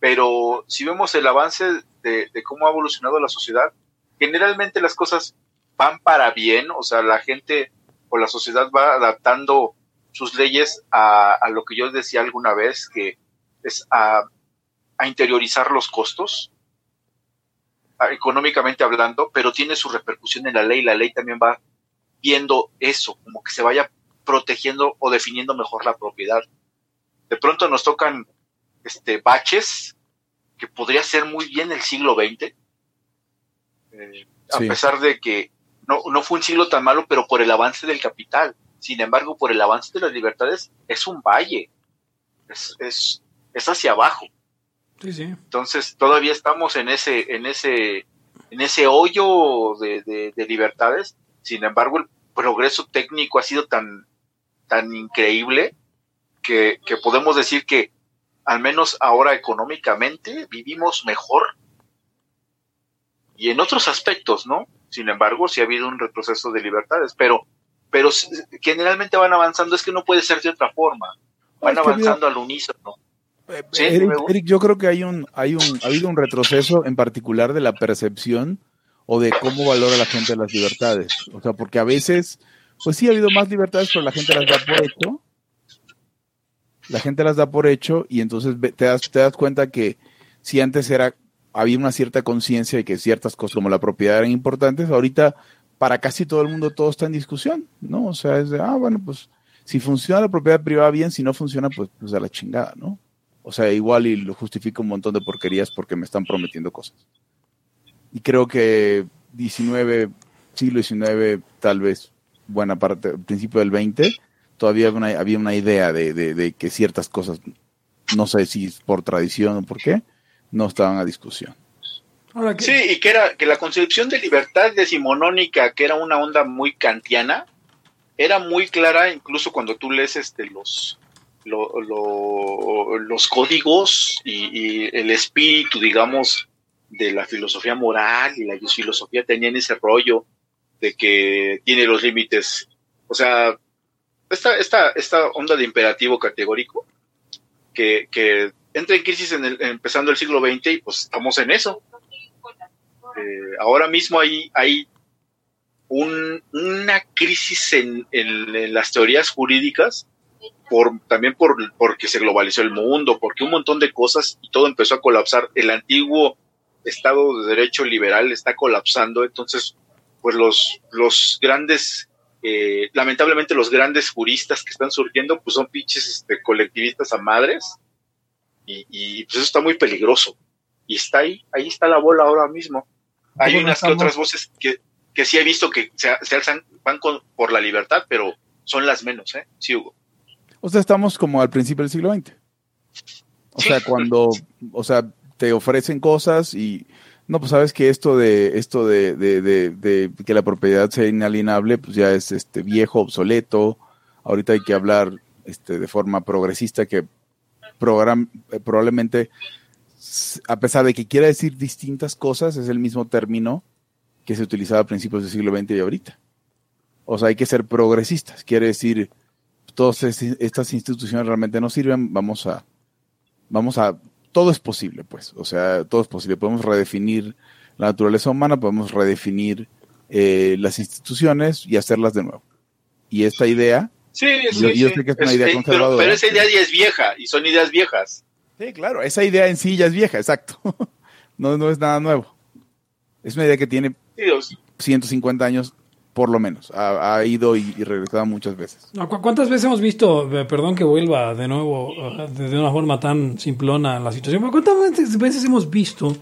pero si vemos el avance de, cómo ha evolucionado la sociedad, generalmente las cosas van para bien, o sea, la gente o la sociedad va adaptando sus leyes a, lo que yo decía alguna vez, que es a, a interiorizar los costos, económicamente hablando, pero tiene su repercusión en la ley, la ley también va viendo eso, como que se vaya protegiendo o definiendo mejor la propiedad. De pronto nos tocan este, baches que podría ser muy bien el siglo XX, eh, a pesar de que no, no fue un siglo tan malo, pero por el avance del capital. Sin embargo, por el avance de las libertades, es un valle, es, es, es hacia abajo. Sí, sí. Entonces, todavía estamos en ese, en ese, en ese hoyo de, de libertades sin embargo, el progreso técnico ha sido tan, tan increíble que, podemos decir que al menos ahora económicamente vivimos mejor y en otros aspectos, ¿no? Sin embargo, sí ha habido un retroceso de libertades, pero, pero generalmente van avanzando, es que no puede ser de otra forma, van avanzando al unísono. Eh, Eric, yo creo que hay un, hay un, ha habido un retroceso en particular de la percepción o de cómo valora la gente las libertades. O sea, porque a veces, pues sí ha habido más libertades, pero la gente las da por hecho. La gente las da por hecho y entonces te das, te das cuenta que si antes era, había una cierta conciencia de que ciertas cosas como la propiedad eran importantes, ahorita para casi todo el mundo todo está en discusión, ¿no? O sea, es de, ah, bueno, pues si funciona la propiedad privada bien, si no funciona, pues, pues a la chingada, ¿no? O sea, igual y lo justifico un montón de porquerías porque me están prometiendo cosas. Y creo que 19, siglo XIX, tal vez buena parte, principio del 20, todavía había una, idea de, que ciertas cosas, no sé si por tradición o por qué, no estaban a discusión. Sí, y que era que la concepción de libertad decimonónica, que era una onda muy kantiana, era muy clara incluso cuando tú lees este, los, los códigos y, el espíritu, digamos, de la filosofía moral y la filosofía tenían ese rollo de que tiene los límites. O sea, esta, esta, esta onda de imperativo categórico que, que entra en crisis en el, empezando el siglo XX y pues estamos en eso. Eh, ahora mismo hay, hay un, una crisis en, en, las teorías jurídicas por, también por, porque se globalizó el mundo, porque un montón de cosas y todo empezó a colapsar. El antiguo Estado de Derecho liberal está colapsando, entonces, pues los, los grandes, eh, lamentablemente los grandes juristas que están surgiendo, pues son pinches este, colectivistas a madres, y, pues eso está muy peligroso. Y está ahí, ahí está la bola ahora mismo. Hay unas que otras voces que, que sí he visto que se, alzan, van por la libertad, pero son las menos, ¿eh? Sí, Hugo. O sea, estamos como al principio del siglo XX. O sea, cuando, o sea, te ofrecen cosas y no, pues sabes que esto de esto de, de, que la propiedad sea inalienable, pues ya es este viejo, obsoleto. Ahorita hay que hablar este, de forma progresista que program, eh, probablemente, a pesar de que quiera decir distintas cosas, es el mismo término que se utilizaba a principios del siglo XX y ahorita. O sea, hay que ser progresistas. Quiere decir, todas estas instituciones realmente no sirven, vamos a, vamos a todo es posible, pues. O sea, todo es posible. Podemos redefinir la naturaleza humana, podemos redefinir eh, las instituciones y hacerlas de nuevo. Y esta idea, Sí, sí, Yo- yo sí. sé que es una idea conservadora. Pero, pero esa idea ya es vieja y son ideas viejas. sí, claro, esa idea en sí ya es vieja, exacto. no, no es nada nuevo. Es una idea que tiene Sí, o sea, 150 años, por lo menos. Ha, ha ido y, y regresado muchas veces. No, ¿cu- ¿Cuántas veces hemos visto, eh, perdón que vuelva de nuevo eh, de una forma tan simplona la situación, pero cuántas veces- hemos visto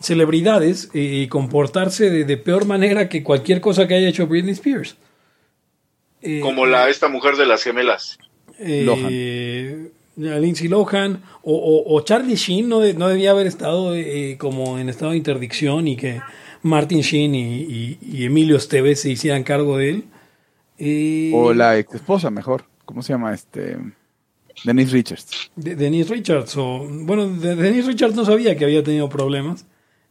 celebridades eh, comportarse de, de peor manera que cualquier cosa que haya hecho Britney Spears? Eh, como la esta mujer de las gemelas. eh, Lindsay Lohan o, o- o Charlie Sheen no, de- no debía haber estado eh, como en estado de interdicción y que Martin Sheen y, y- y Emilio Esteves se hicieran cargo de él. Eh, O la ex esposa, mejor. ¿Cómo se llama? este Denise Richards. de- Denise Richards. O, bueno, de, Denise Richards no sabía que había tenido problemas.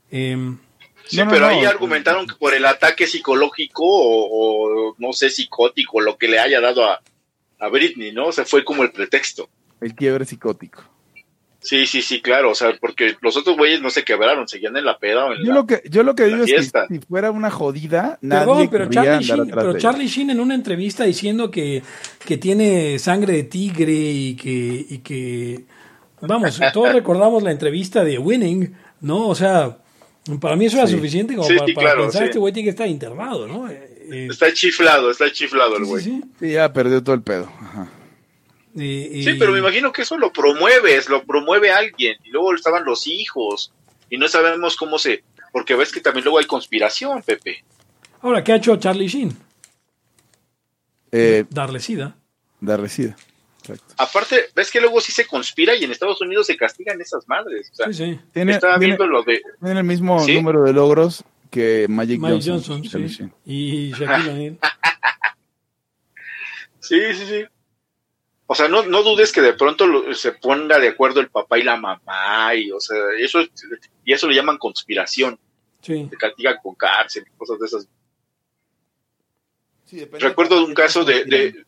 Em, Sí, No, no, pero no. ahí argumentaron que por el ataque psicológico o, o no sé, psicótico, lo que le haya dado a, a Britney, ¿no? O sea, fue como el pretexto. El quiebre psicótico. Sí, sí, sí, claro, o sea, porque los otros güeyes no se quebraron, seguían en la peda o en Yo la... lo que, yo lo que digo es que si fuera una jodida, nadie Perdón, pero Charlie, andar Sheen, atrás pero Charlie Sheen en una entrevista diciendo que, que tiene sangre de tigre y que, y que vamos, todos recordamos la entrevista de Winning, ¿no? O sea, para mí eso era Sí. suficiente como Sí, para, sí, para claro, pensar sí. este güey tiene que estar internado, ¿no? Eh, Está chiflado, está chiflado el güey. sí, Sí, sí. Sí, ya perdió todo el pedo. Ajá. Y- pero me imagino que eso lo promueves, lo promueve alguien, y luego estaban los hijos, y no sabemos cómo se... Porque ves que también luego hay conspiración, Pepe. Ahora, ¿qué ha hecho Charlie Sheen? Eh, Darle sida. darle sida. Exacto. Aparte, ves que luego sí se conspira y en Estados Unidos se castigan esas madres. O sea, Sí, sí. Tiene, estaba tiene- viendo lo de... tiene el mismo ¿Sí? número de logros que Magic, Mike Johnson. Johnson, Charlie sí. Sheen. Y Shaquille O'Neal. Sí, sí, sí. O sea, no, no dudes que de pronto lo- se ponga de acuerdo el papá y la mamá, y o sea, eso, y eso le llaman conspiración, Sí. te castigan con cárcel, y cosas de esas. Sí, depende Recuerdo de un caso de, de-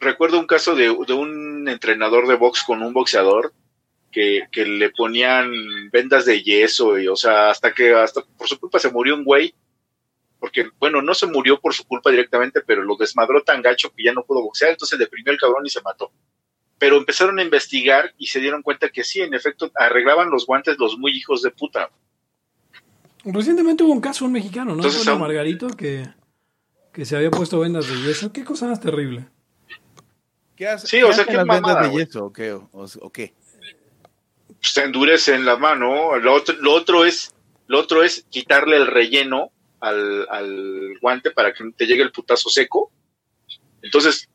recuerdo un caso de, de un entrenador de box con un boxeador que, que le ponían vendas de yeso y o sea hasta que hasta por su culpa se murió un güey porque bueno no se murió por su culpa directamente pero lo desmadró tan gacho que ya no pudo boxear entonces deprimió el cabrón y se mató pero empezaron a investigar y se dieron cuenta que sí en efecto arreglaban los guantes los muy hijos de puta Recientemente hubo un caso, un mexicano, ¿no? Entonces, aún- Margarito, que, que se había puesto vendas de yeso. Qué cosa más terrible. ¿Qué hace- Sí, qué o sea, qué las vendas mamada, de yeso o qué? O, o qué? se endurece en la mano. Lo otro, lo otro es, lo otro es quitarle el relleno al, al guante para que te llegue el putazo seco. Entonces,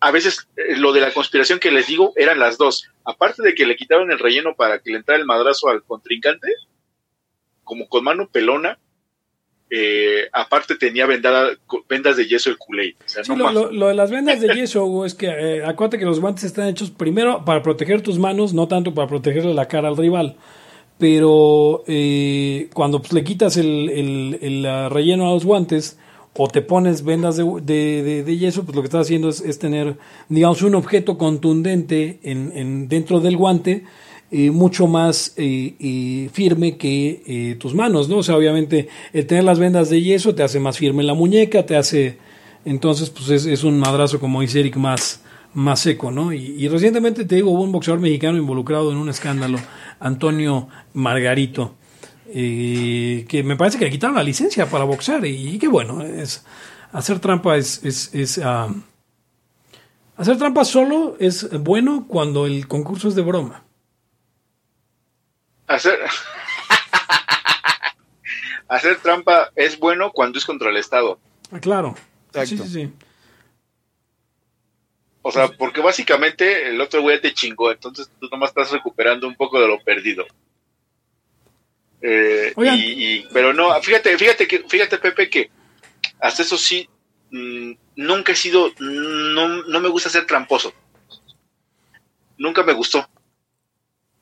a veces eh, lo de la conspiración que les digo eran las dos. Aparte de que le quitaron el relleno para que le entrara el madrazo al contrincante, como con mano pelona, eh, aparte tenía vendada, vendas de yeso el culé. O sea, Sí, no lo, más. lo- lo de las vendas de yeso, Hugo, es que eh, acuérdate que los guantes están hechos primero para proteger tus manos, no tanto para protegerle la cara al rival. Pero eh, cuando pues, le quitas el, el- el, relleno a los guantes o te pones vendas de, de- de- yeso, pues lo que estás haciendo es, es tener, digamos, un objeto contundente en, en- dentro del guante eh, mucho más eh, eh, firme que eh, tus manos, ¿no? O sea, obviamente el tener las vendas de yeso te hace más firme la muñeca, te hace, entonces, pues es, es un madrazo, como dice Eric, más, más seco, ¿no? Y, y recientemente, te digo, hubo un boxeador mexicano involucrado en un escándalo, Antonio Margarito, eh, que me parece que le quitaron la licencia para boxear y, y qué bueno, es, hacer trampa es... es, es ah, hacer trampa solo es bueno cuando el concurso es de broma. Hacer, hacer trampa es bueno cuando es contra el Estado. Ah, claro. Exacto. Sí, sí, sí. O sea, porque básicamente el otro güey te chingó, entonces tú nomás estás recuperando un poco de lo perdido. Eh, y, y- pero no, fíjate, fíjate que, fíjate Pepe que hasta eso sí, mm, nunca he sido, no, no me gusta ser tramposo. Nunca me gustó.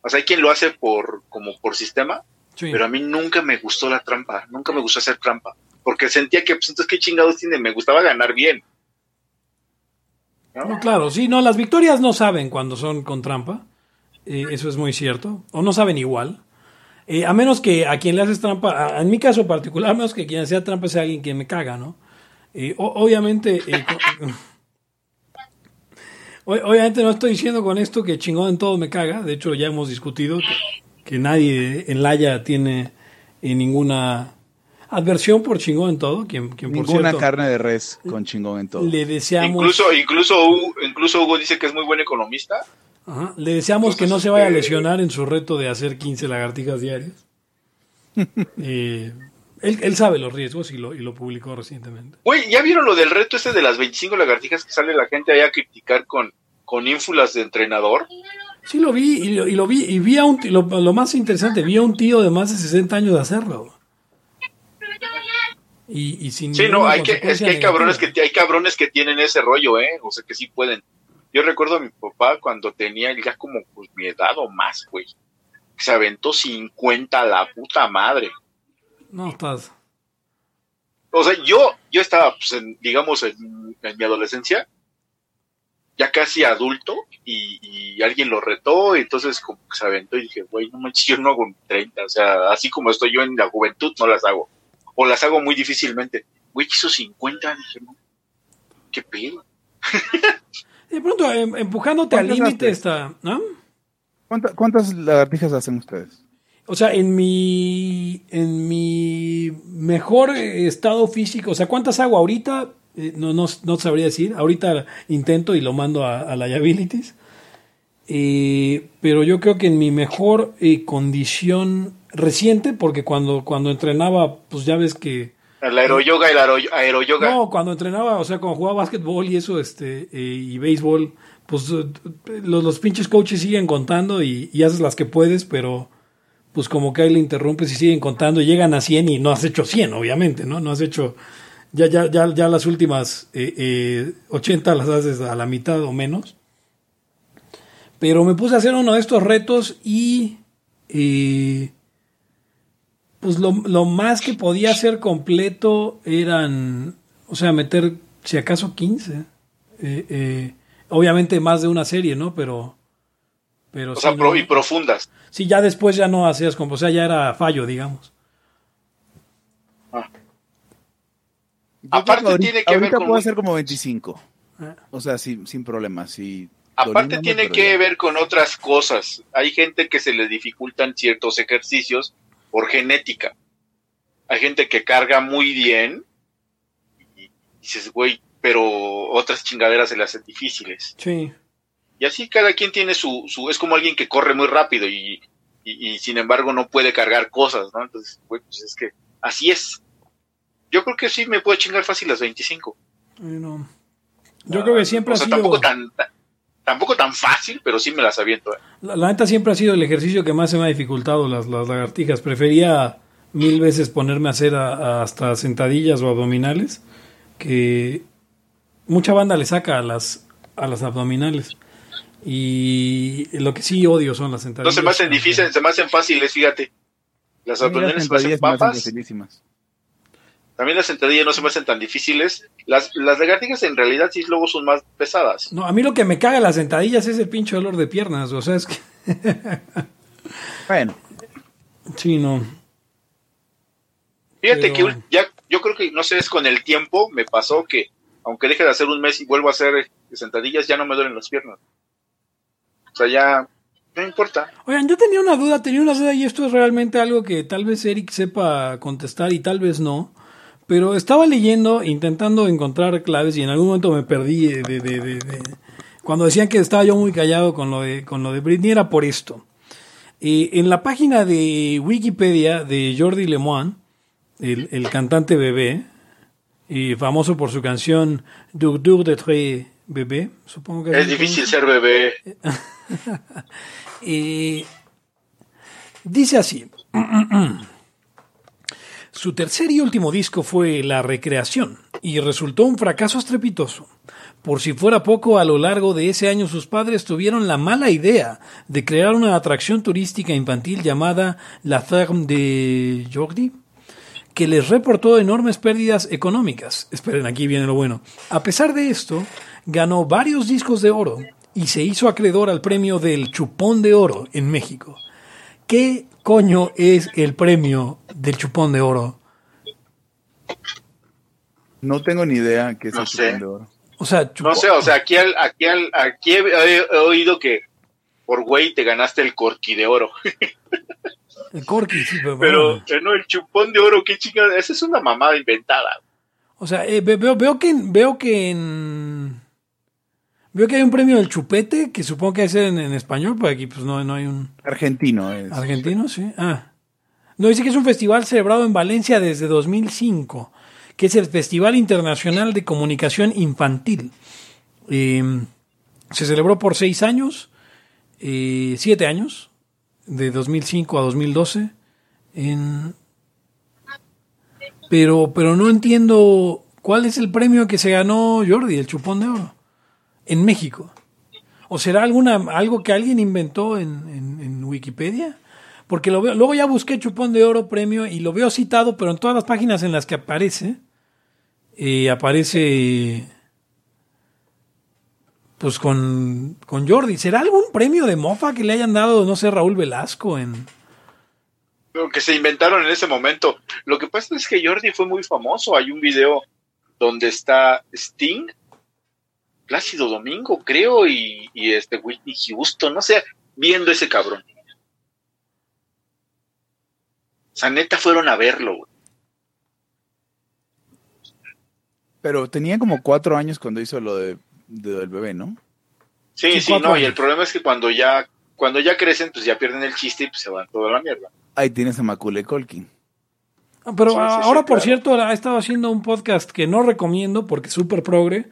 O sea, hay quien lo hace por, como por sistema, Sí. pero a mí nunca me gustó la trampa, nunca me gustó hacer trampa, porque sentía que, pues entonces qué chingados tiene, me gustaba ganar bien. No, claro, sí, no, las victorias no saben cuando son con trampa. Eh, eso es muy cierto. O no saben igual. Eh, a menos que a quien le haces trampa, a- en mi caso particular, a menos que quien hacía trampa sea alguien que me caga, ¿no? Eh, o- obviamente, eh, obviamente no estoy diciendo con esto que chingón en todo me caga. De hecho, ya hemos discutido que, que nadie en Laia tiene ninguna adversión por chingón en todo. Quien, quien por Ninguna cierto, carne de res con chingón en todo. le deseamos, Incluso, incluso, Hugo, incluso Hugo dice que es muy buen economista. Ajá, le deseamos que no Entonces, se vaya a este- lesionar en su reto de hacer 15 lagartijas diarias. Eh, él, él sabe los riesgos y lo, y lo publicó recientemente. Güey, ¿ya vieron lo del reto ese de las 25 lagartijas que sale la gente allá a criticar con, con ínfulas de entrenador? Sí, lo vi y lo, y lo vi y vi a un ti- lo, lo más interesante, vi a un tío de más de 60 años de hacerlo. Y, y sin Sí, no, hay que, es que hay cabrones que, hay cabrones que tienen ese rollo, ¿eh? O sea, que sí pueden. Yo recuerdo a mi papá cuando tenía ya como pues mi edad o más, güey. Se aventó 50 a la puta madre. No, estás... O sea, yo, yo estaba, pues, en, digamos, en, en mi adolescencia, ya casi adulto, y, y alguien lo retó, y entonces como que se aventó y dije, güey, no manches, yo no hago ni 30, o sea, así como estoy yo en la juventud, no las hago. O las hago muy difícilmente. Güey, hizo 50, dije, no, qué pedo. De pronto, em- empujándote al ¿Cuántas límite está... ¿no? ¿Cuánta- ¿Cuántas lagartijas hacen ustedes? O sea, en mi, en mi mejor eh, estado físico, o sea, ¿cuántas hago ahorita? Eh, no, no, no sabría decir. Ahorita intento y lo mando a, a Liabilities. Eh, pero yo creo que en mi mejor eh, condición reciente, porque cuando, cuando entrenaba, pues ya ves que... El aeroyoga, el aero- aeroyoga. No, cuando entrenaba, o sea, cuando jugaba básquetbol y eso, este, eh, y béisbol, pues eh, los, los pinches coaches siguen contando y, y haces las que puedes, pero pues como que ahí le interrumpes y siguen contando y llegan a 100 y no has hecho 100, obviamente, ¿no? No has hecho, ya, ya, ya, ya las últimas eh, eh, 80 las haces a la mitad o menos. Pero me puse a hacer uno de estos retos y... eh, pues lo, lo más que podía hacer completo eran, o sea, meter si acaso 15. Eh, eh, obviamente más de una serie, ¿no? Pero... pero o sí, sea, no- y profundas. sí, ya después ya no hacías como, o sea, ya era fallo, digamos. Yo Aparte ahorita- tiene que ver ahorita con puedo hacer como 25. Ah. O sea, sin, sin problemas. Sí, Aparte tiene que ya. ver con otras cosas. Hay gente que se le dificultan ciertos ejercicios por genética. Hay gente que carga muy bien y dices, güey, pero otras chingaderas se le hacen difíciles. Sí. Y así cada quien tiene su, su es como alguien que corre muy rápido y, y, y sin embargo no puede cargar cosas, ¿no? Entonces, güey, pues es que así es. Yo creo que sí me puedo chingar fácil las 25. Bueno, yo creo que siempre o ha sido... tampoco tan, tan- tampoco tan fácil, pero sí me las aviento. ¿eh? La, la neta siempre ha sido el ejercicio que más se me ha dificultado las, las lagartijas. Prefería mil veces ponerme a hacer a- a hasta sentadillas o abdominales que mucha banda le saca a las a las abdominales. Y lo que sí odio son las No sentadillas. se me hacen difíciles, se me hacen fáciles, fíjate. Las A mí las abdominales se me hacen papas. También las sentadillas no se me hacen tan difíciles. Las, las lagartijas en realidad sí luego son más pesadas. No, a mí lo que me caga las sentadillas es el pinche dolor de piernas. O sea, es que... Bueno, Sí, no. Fíjate Pero- que ya, yo creo que, no sé, es con el tiempo me pasó que, aunque deje de hacer un mes y vuelvo a hacer sentadillas, ya no me duelen las piernas. O sea, ya, no importa. Oigan, yo tenía una duda, tenía una duda y esto es realmente algo que tal vez Eric sepa contestar y tal vez no. Pero estaba leyendo, intentando encontrar claves y en algún momento me perdí de, de- de- cuando decían que estaba yo muy callado con lo de, con lo de Britney era por esto. Eh, en la página de Wikipedia de Jordi Lemoine, el, el cantante bebé, y famoso por su canción Dur Dur de Très Bébé, supongo que Es difícil ser bebé. Eh, dice así. Su tercer y último disco fue La Recreación y resultó un fracaso estrepitoso. Por si fuera poco, a lo largo de ese año sus padres tuvieron la mala idea de crear una atracción turística infantil llamada La Ferme de Jordi, que les reportó enormes pérdidas económicas. Esperen, aquí viene lo bueno. A pesar de esto, ganó varios discos de oro y se hizo acreedor al premio del Chupón de Oro en México. ¿Qué coño es el premio del chupón de oro? No tengo ni idea qué es No el sé. chupón de oro. O sea, No sé, o sea, aquí, al, aquí, al, aquí he, he- he oído que por güey te ganaste el corqui de oro. el corky, sí, pero, Pero bueno. eh, no, el chupón de oro, qué chingada. Esa es una mamada inventada. O sea, eh, ve- veo, veo que en- veo que en veo que hay un premio del chupete que supongo que ser en, en español, porque aquí pues no, no hay un Argentino es. argentino, sí. Ah. No dice que es un festival celebrado en Valencia desde 2005, que es el Festival Internacional de Comunicación Infantil. Eh, se celebró por seis años, eh, siete años, de 2005 a 2012, en pero, pero no entiendo cuál es el premio que se ganó Jordi, el chupón de oro, en México. ¿O será alguna, algo que alguien inventó en, Wikipedia? Porque lo veo, luego ya busqué chupón de oro premio y lo veo citado, pero en todas las páginas en las que aparece, eh, aparece pues con, con Jordi. ¿Será algún premio de mofa que le hayan dado, no sé, Raúl Velasco en... Que se inventaron en ese momento. Lo que pasa es que Jordi fue muy famoso. Hay un video donde está Sting, Plácido Domingo, creo, y, y este Whitney Houston, no sé, viendo ese cabrón. O sea, neta fueron a verlo, güey. Pero tenía como cuatro años cuando hizo lo de, de- del bebé, ¿no? Sí, Sí, no, y el problema es que cuando ya, cuando ya crecen, pues ya pierden el chiste y pues se van toda la mierda. Ahí tienes a Macaulay Culkin. Ah, Pero Sí, sí, sí, ahora, por claro. cierto, ha estado haciendo un podcast que no recomiendo porque es súper progre,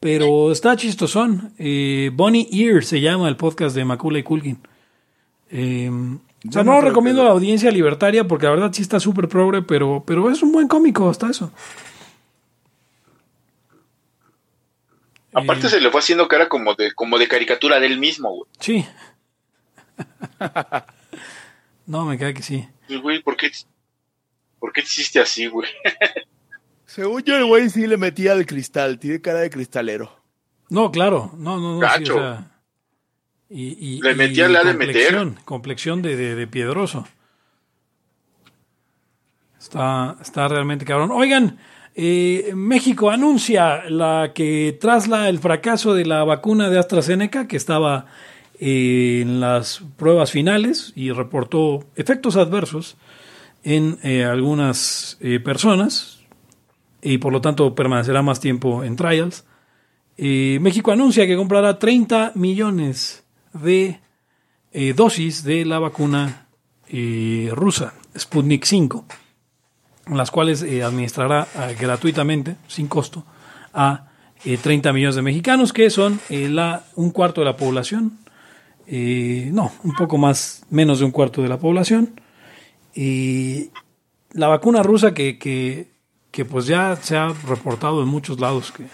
pero está chistosón. Eh, Bonnie Ear se llama el podcast de Macaulay Culkin. Eh, o sea, no, no recomiendo que- a la audiencia libertaria porque la verdad sí está súper progre, pero, pero es un buen cómico hasta eso. Aparte Eh, se le fue haciendo cara como de, como de caricatura de él mismo, güey. Sí. no, me cae que sí. Y, Güey, ¿por qué, ¿por qué te hiciste así, güey? Según yo, el güey sí le metía al cristal. Tiene cara de cristalero. No, claro, no, no, no. sí, Gacho. o sea, y, y- Le y metía, le ha de meter. complexión, de, de- de piedroso. Está, está realmente cabrón. Oigan, eh, México anuncia la que tras la, el fracaso de la vacuna de AstraZeneca, que estaba eh, en las pruebas finales y reportó efectos adversos en eh, algunas eh, personas y por lo tanto permanecerá más tiempo en trials. México anuncia que comprará 30 millones de eh, dosis de la vacuna eh, rusa, Sputnik 5, las cuales eh, administrará gratuitamente, sin costo, a eh, 30 millones de mexicanos, que son la, un cuarto de la población, no, un poco más, menos de un cuarto de la población. Y la vacuna rusa que, que pues ya se ha reportado en muchos lados que,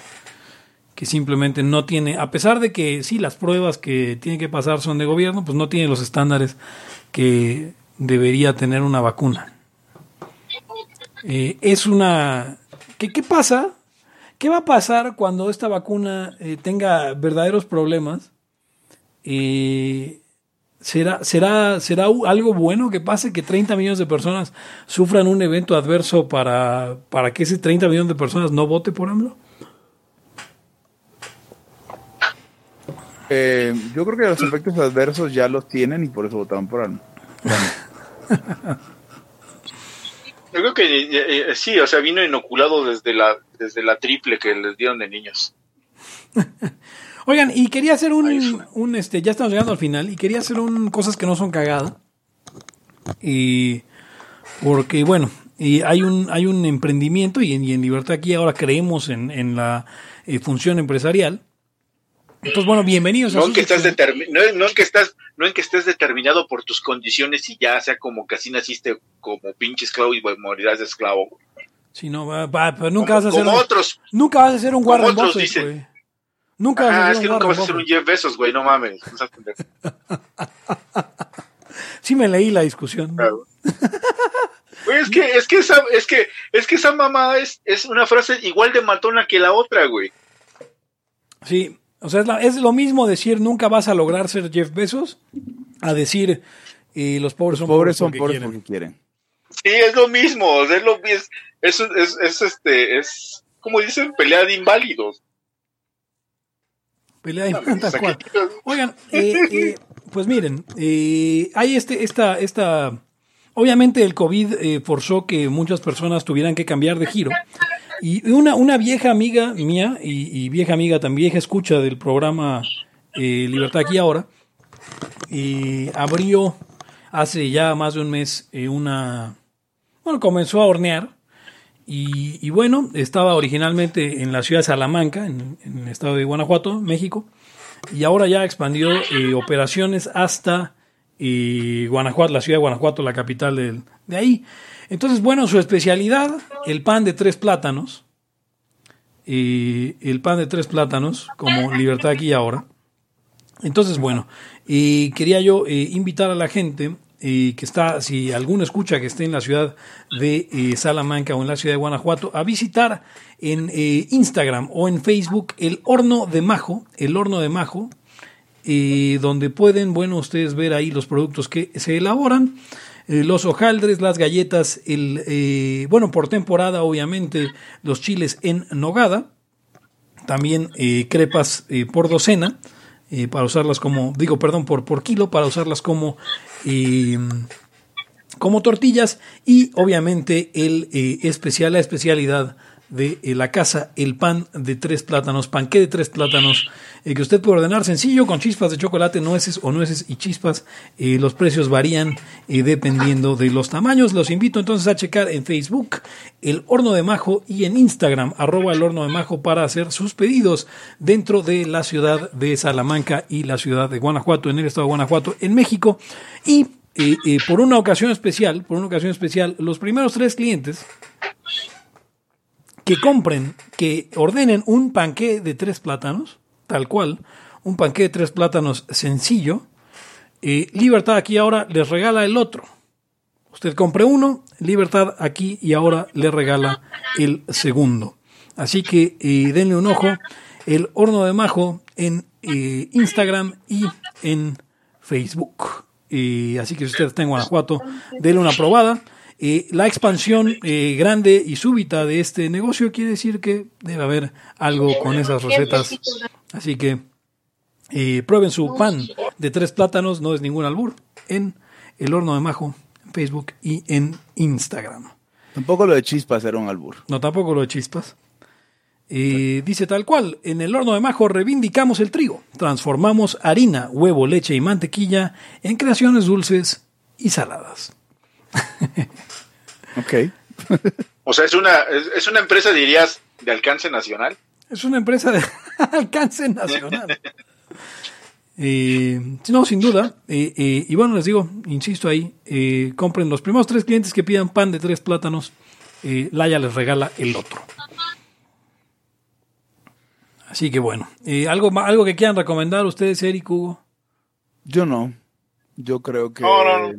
que simplemente no tiene, a pesar de que sí, las pruebas que tiene que pasar son de gobierno, pues no tiene los estándares que debería tener una vacuna. Eh, es una... ¿qué, ¿Qué pasa? ¿Qué va a pasar cuando esta vacuna eh, tenga verdaderos problemas? Eh, ¿será, será, ¿Será algo bueno que pase que 30 millones de personas sufran un evento adverso para, para que ese 30 millones de personas no vote por AMLO? Eh, yo creo que los efectos adversos ya los tienen y por eso votaron por AMLO. Yo creo que eh, eh, sí, o sea, vino inoculado desde la, desde la triple que les dieron de niños. Oigan, y quería hacer un, un, este, ya estamos llegando al final, y quería hacer un cosas que no son cagada. Y porque, bueno, y hay un, hay un emprendimiento, y en, y en Libertad aquí ahora creemos en, en la eh, función empresarial. Entonces, bueno, bienvenidos a No su en, que estás no, no en que estás, no en que estés determinado por tus condiciones y ya sea como que así naciste como pinche esclavo y pues, morirás de esclavo. Sí, no, va- va, pero nunca como, vas a ser como un, otros. nunca vas a ser un Warren Buffett. Nunca vas Ah, a es ser que un nunca vas a ser un. Jeff Bezos, güey, no mames. Sí me leí la discusión. Claro. Güey, es que, es que esa, es que, es que esa mamada es, es una frase igual de matona que la otra, güey. Sí, o sea, es, la- es lo mismo decir nunca vas a lograr ser Jeff Bezos a decir y los pobres son Pobres son porque pobres quieren. porque quieren. Sí, es lo mismo, o sea, es lo es, es, es, es, este, es, como dicen, pelea de inválidos. Pelea de cual. Oigan, eh, eh, pues miren, eh, hay este, esta, esta, obviamente el COVID eh, forzó que muchas personas tuvieran que cambiar de giro. Y una, una vieja amiga mía, y, y vieja amiga también, vieja escucha del programa Libertad aquí ahora, y abrió hace ya más de un mes una, bueno, comenzó a hornear. Y, bueno, estaba originalmente en la ciudad de Salamanca, en, el estado de Guanajuato, México, y ahora ya expandió eh, operaciones hasta eh, Guanajuato, la ciudad de Guanajuato, la capital de ahí. Entonces, bueno, su especialidad, el pan de tres plátanos, eh, el pan de tres plátanos, como Libertad aquí y ahora. Entonces, bueno, eh, quería yo eh, invitar a la gente eh, que está, si alguno escucha que esté en la ciudad de eh, Salamanca o en la ciudad de Guanajuato, a visitar en eh, Instagram o en Facebook el horno de Majo, el horno de Majo, eh, donde pueden, bueno, ustedes ver ahí los productos que se elaboran, los hojaldres, las galletas, el, bueno, por temporada, obviamente, los chiles en nogada, también crepas por docena, eh, para usarlas como, digo, perdón, por, por kilo, para usarlas como, como tortillas y obviamente el eh, especial, la especialidad de eh, la casa, el pan de tres plátanos, panqué de tres plátanos, eh, que usted puede ordenar sencillo con chispas de chocolate, nueces o nueces y chispas. Eh, los precios varían dependiendo de los tamaños. Los invito entonces a checar en Facebook el horno de Majo y en Instagram arroba el horno de Majo para hacer sus pedidos dentro de la ciudad de Salamanca y la ciudad de Guanajuato, en el estado de Guanajuato, en México. Y por una ocasión especial, por una ocasión especial, los primeros tres clientes que compren, que ordenen un panqué de tres plátanos, tal cual, un panqué de tres plátanos sencillo, eh, Libertad aquí ahora les regala el otro. Usted compre uno, Libertad aquí y ahora le regala el segundo. Así que eh, denle un ojo, el horno de Majo en eh, Instagram y en Facebook. Eh, así que si usted está en Guanajuato, denle una probada. Eh, la expansión eh, grande y súbita de este negocio quiere decir que debe haber algo con esas recetas. Así que eh, prueben su pan de tres plátanos, no es ningún albur, en el horno de Majo, en Facebook y en Instagram. Tampoco lo de chispas era un albur. No, tampoco lo de chispas. Eh, dice tal cual, en el horno de Majo reivindicamos el trigo, transformamos harina, huevo, leche y mantequilla en creaciones dulces y saladas. Ok. O sea, es una, es, es una empresa, dirías, de alcance nacional. Es una empresa de alcance nacional. Eh, no, sin duda. Eh, eh, y bueno, les digo, insisto ahí, eh, compren los primeros tres clientes que pidan pan de tres plátanos. eh, Laya les regala el otro. Así que bueno, eh, algo, algo que quieran recomendar ustedes, Eric, Hugo. Yo no. Yo creo que No, no, no.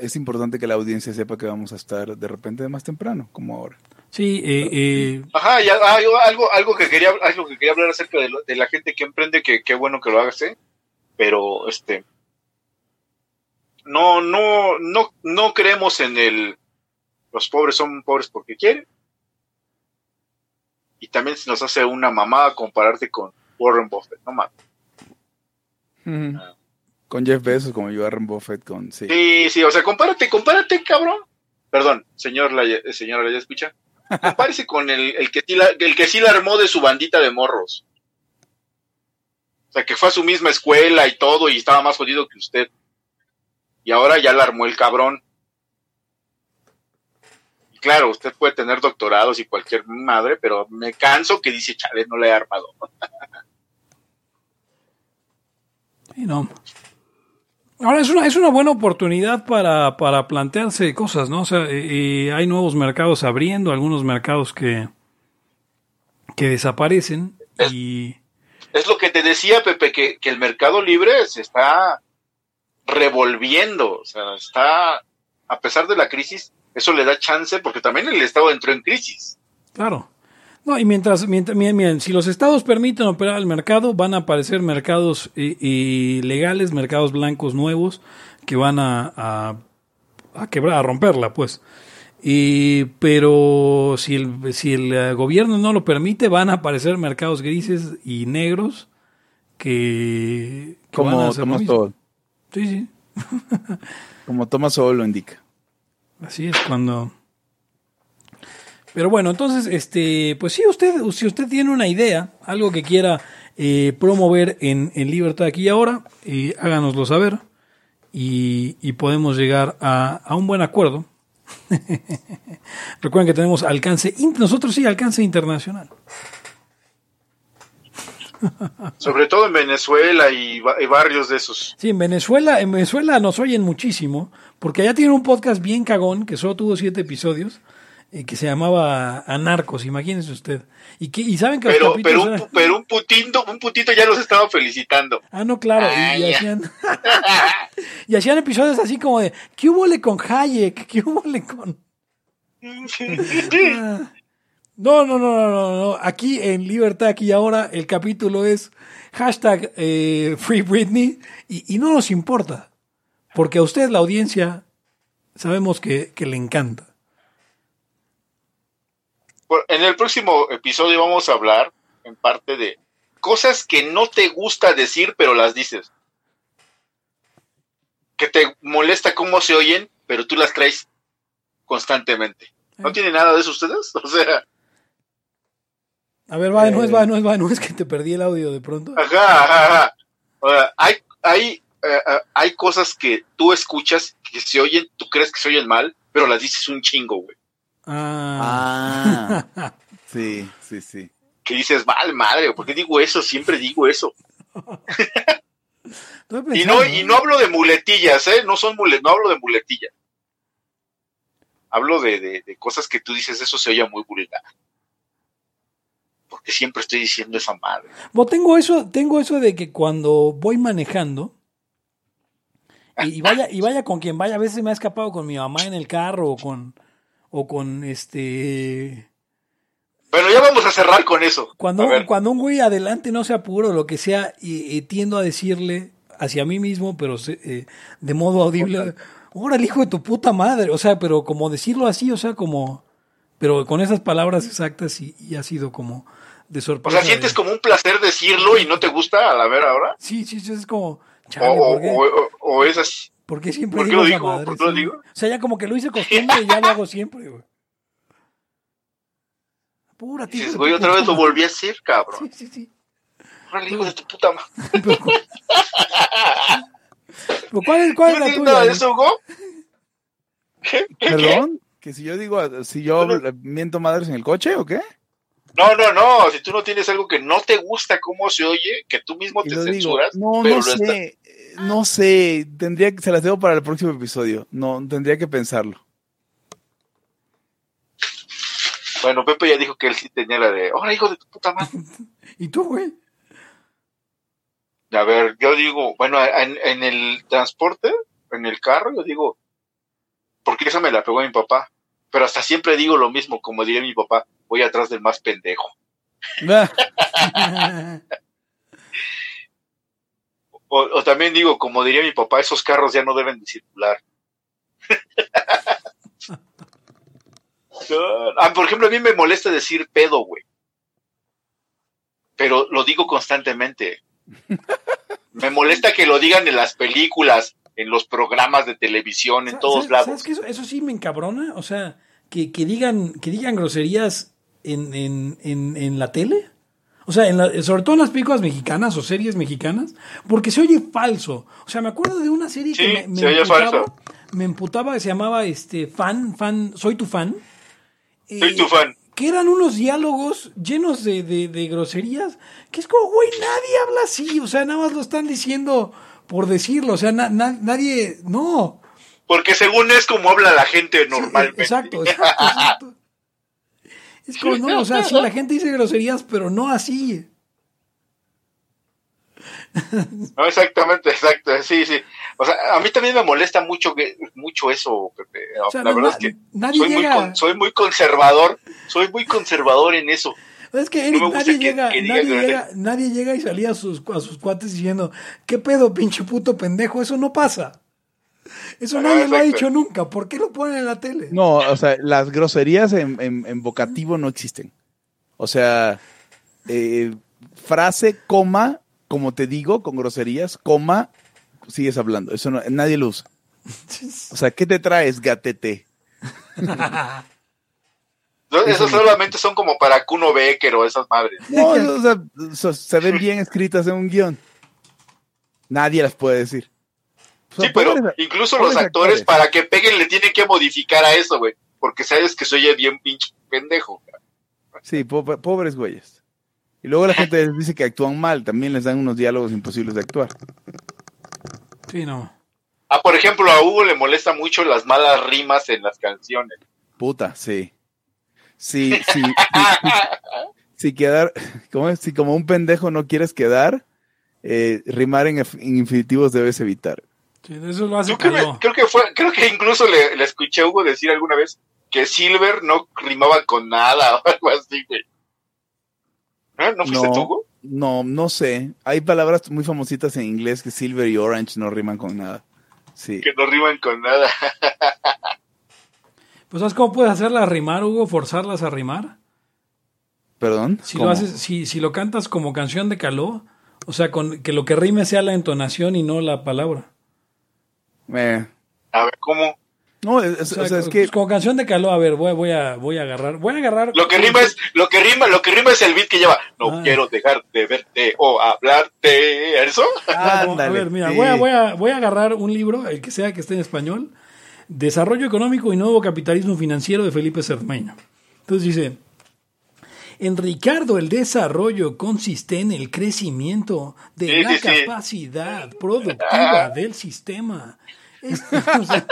Es importante que la audiencia sepa que vamos a estar de repente más temprano, como ahora. Sí, eh, eh, Ajá, ya, ah, yo- algo, algo que quería, algo que quería hablar acerca de, lo- de la gente que emprende, que qué bueno que lo hagas, ¿eh? pero este, no, no, no, no creemos en el, los pobres son pobres porque quieren, y también se nos hace una mamada compararte con Warren Buffett, no mames. Con Jeff Bezos, como Warren Buffett, con... Sí. Sí, sí, o sea, compárate, compárate, cabrón. Perdón, señor, Laya- eh, señora, ¿ya escucha? Compárese con el, el, que sí la, el que sí la armó de su bandita de morros. O sea, que fue a su misma escuela y todo y estaba más jodido que usted. Y ahora ya la armó el cabrón. Y claro, usted puede tener doctorados y cualquier madre, pero me canso que dice, chale, no la he armado. sí, no. Ahora es una, es una buena oportunidad para, para plantearse cosas, ¿no? O sea, eh, hay nuevos mercados abriendo, algunos mercados que, que desaparecen y... Es lo que te decía, Pepe, que, que el mercado libre se está revolviendo, o sea, está, a pesar de la crisis, eso le da chance, porque también el Estado entró en crisis. Claro. No, y mientras, mientras miren, miren, si los estados permiten operar el mercado, van a aparecer mercados eh, eh, legales, mercados blancos nuevos, que van a, a, a quebrar, a romperla, pues. Y, pero si el, si el eh, gobierno no lo permite, van a aparecer mercados grises y negros que, que van a Como Thomas. Sowell. Sí, sí. Como Thomas Sowell lo indica. Así es cuando. Pero bueno, entonces, este, pues sí, usted, si usted tiene una idea, algo que quiera eh, promover en, en Libertad aquí y ahora, eh, háganoslo saber y, y podemos llegar a, a un buen acuerdo. Recuerden que tenemos alcance, nosotros sí, alcance internacional. Sobre todo en Venezuela y, y barrios de esos. Sí, en Venezuela, en Venezuela nos oyen muchísimo, porque allá tiene un podcast bien cagón, que solo tuvo siete episodios, eh, que se llamaba Anarcos, imagínense usted. Y, que, y saben que Pero, pero, un, eran- pero un putito, un putito ya los estaba felicitando. Ah, no, claro, y, Ah, y hacían... y hacían episodios así como de, ¿qué hubo con Hayek? ¿Qué hubo con...? Ah. No, no, no, no, no, no. Aquí en Libertad, aquí y ahora, el capítulo es hashtag eh, Free Britney y, y no nos importa, porque a usted, la audiencia, sabemos que, que le encanta. En el próximo episodio vamos a hablar en parte de cosas que no te gusta decir, pero las dices. Que te molesta cómo se oyen, pero tú las traes constantemente. ¿No Eh. tiene nada de eso ustedes? O sea, A ver, va, no es, Eh. va, no es, va, no es que te perdí el audio de pronto. ajá, ajá, ajá. O sea, hay, hay, eh, eh, hay cosas que tú escuchas que se oyen, tú crees que se oyen mal, pero las dices un chingo, güey. Ah. Ah, sí, sí, sí. Que dices, mal, madre, ¿por qué digo eso? Siempre digo eso. Y no, y no hablo de muletillas, ¿eh? No son mule, no hablo de muletillas. Hablo de, de, de cosas que tú dices, eso se oye muy vulgar. Porque siempre estoy diciendo esa madre. Bueno, tengo eso, tengo eso de que cuando voy manejando y, y vaya y vaya con quien vaya, a veces me ha escapado con mi mamá en el carro o con o con este Bueno, ya vamos a cerrar con eso. cuando cuando un güey adelante no se apuro o lo que sea y, y tiendo a decirle hacia mí mismo, pero eh, de modo audible, el hijo de tu puta madre, o sea, pero como decirlo así, o sea, como pero con esas palabras exactas y, y ha sido como de o sorpresa. sea, sientes de- como un placer decirlo y no te gusta a la ver ahora. Sí, sí, sí, es como O, chale, o, o, o- o es así. ¿Por qué siempre ¿Por qué digo lo digo? madre? ¿Por qué lo digo? O sea, ya como que lo hice costumbre y ya lo hago siempre, güey. Pura tío. Dices, güey, otra vez lo volví a hacer, cabrón. Sí, sí, sí. Órale, hijo de tu puta madre. Pero, pero ¿cuál es, cuál es ¿No la tuya? de eso, Hugo? ¿Qué? ¿Qué? ¿Perdón? ¿Que si yo digo, si yo hablo- miento madres en el coche o qué? No, no, no. Si tú no tienes algo que no te gusta cómo se oye, que tú mismo te lo digo, censuras. no, pero no lo está- sé, eh, no sé, tendría que, se las debo para el próximo episodio, no, tendría que pensarlo. Bueno, Pepe ya dijo que él sí tenía la de, ahora hijo de tu puta madre. ¿Y tú, güey? A ver, yo digo, bueno, en, en el transporte, en el carro, yo digo, porque esa me la pegó mi papá. Pero hasta siempre digo lo mismo, como diría mi papá, voy atrás del más pendejo. O, o también digo, como diría mi papá, esos carros ya no deben de circular. ah, por ejemplo, a mí me molesta decir pedo, güey. Pero lo digo constantemente. Me molesta que lo digan en las películas, en los programas de televisión, en todos ¿Sabes- lados. ¿Sabes que eso, eso sí me encabrona? O sea, que, que digan que digan groserías en, en, en, en la tele. O sea, en la- sobre todo en las películas mexicanas o series mexicanas, porque se oye falso. O sea, me acuerdo de una serie Sí, que me, me se oye emputaba, falso. me emputaba que se llamaba este fan, fan, soy tu fan. Soy Eh, tu fan. Que eran unos diálogos llenos de, de, de groserías, que es como, güey, nadie habla así, o sea, nada más lo están diciendo por decirlo, o sea, na- na- nadie, no. Porque según es como habla la gente Sí, normalmente. exacto, exacto, exacto. Es como, no, o sea, sí, la gente dice groserías, pero no así. No, exactamente, exacto, sí, sí. O sea, a mí también me molesta mucho que mucho eso, Pepe. O sea, la no- verdad es que nadie soy muy, con- soy muy conservador, soy muy conservador en eso. Es que Eric, nadie, que- llega, que nadie, llega, nadie llega y salía a sus, a sus cuates diciendo, ¿qué pedo, pinche puto pendejo? Eso no pasa. Eso nadie lo ha dicho nunca. ¿Por qué lo ponen en la tele? No, o sea, las groserías en, en- en vocativo no existen. O sea, eh, frase, coma, como te digo, con groserías, coma, sigues hablando. Eso no, nadie lo usa. O sea, ¿qué te traes, gatete? No, Esos solamente son como para Kuno Becker o esas madres. No, o sea, se ven bien escritas en un guion. Nadie las puede decir. Sea, Sí, pero pobres- incluso pobres los actores, actores. para que peguen, le tienen que modificar a eso, güey. Porque sabes que se oye bien pinche pendejo. Sí, po- pobres güeyes. Y luego la gente les dice que actúan mal, también les dan unos diálogos imposibles de actuar. Sí, no. Ah, por ejemplo, a Hugo le molesta mucho las malas rimas en las canciones. Puta, sí. Sí, sí, sí, sí. Si quedar, ¿cómo es? Si como un pendejo no quieres quedar, eh, rimar en infinitivos debes evitar. Sí, eso lo hace Yo creo, que- creo que fue, creo que incluso le, le escuché a Hugo decir alguna vez que Silver no rimaba con nada o algo así, güey. ¿No? ¿No fuiste No. tú, Hugo? No, no sé. Hay palabras muy famositas en inglés que silver y orange no riman con nada. Sí. Que no riman con nada. Pues ¿sabes cómo puedes hacerlas rimar, Hugo? Forzarlas a rimar. ¿Perdón? Si ¿Cómo? lo haces, si, si lo cantas como canción de Caló, o sea, con que lo que rime sea la entonación y no la palabra. Eh, A ver, ¿cómo? no, es, O sea, o sea, es pues, que como canción de Caló, a ver, voy, voy a voy a agarrar, voy a agarrar Lo que rima es, lo que rima, lo que rima es el beat que lleva. No Ah. quiero dejar de verte o hablarte. ¿Eso? Ándale, a ver, mira, sí. voy, a, voy, a, voy a agarrar un libro, el que sea que esté en español, Desarrollo Económico y Nuevo Capitalismo Financiero de Felipe Cermeño. Entonces dice, en Ricardo el desarrollo consiste en el crecimiento de Sí, la sí, sí. capacidad productiva del sistema. Es- o sea,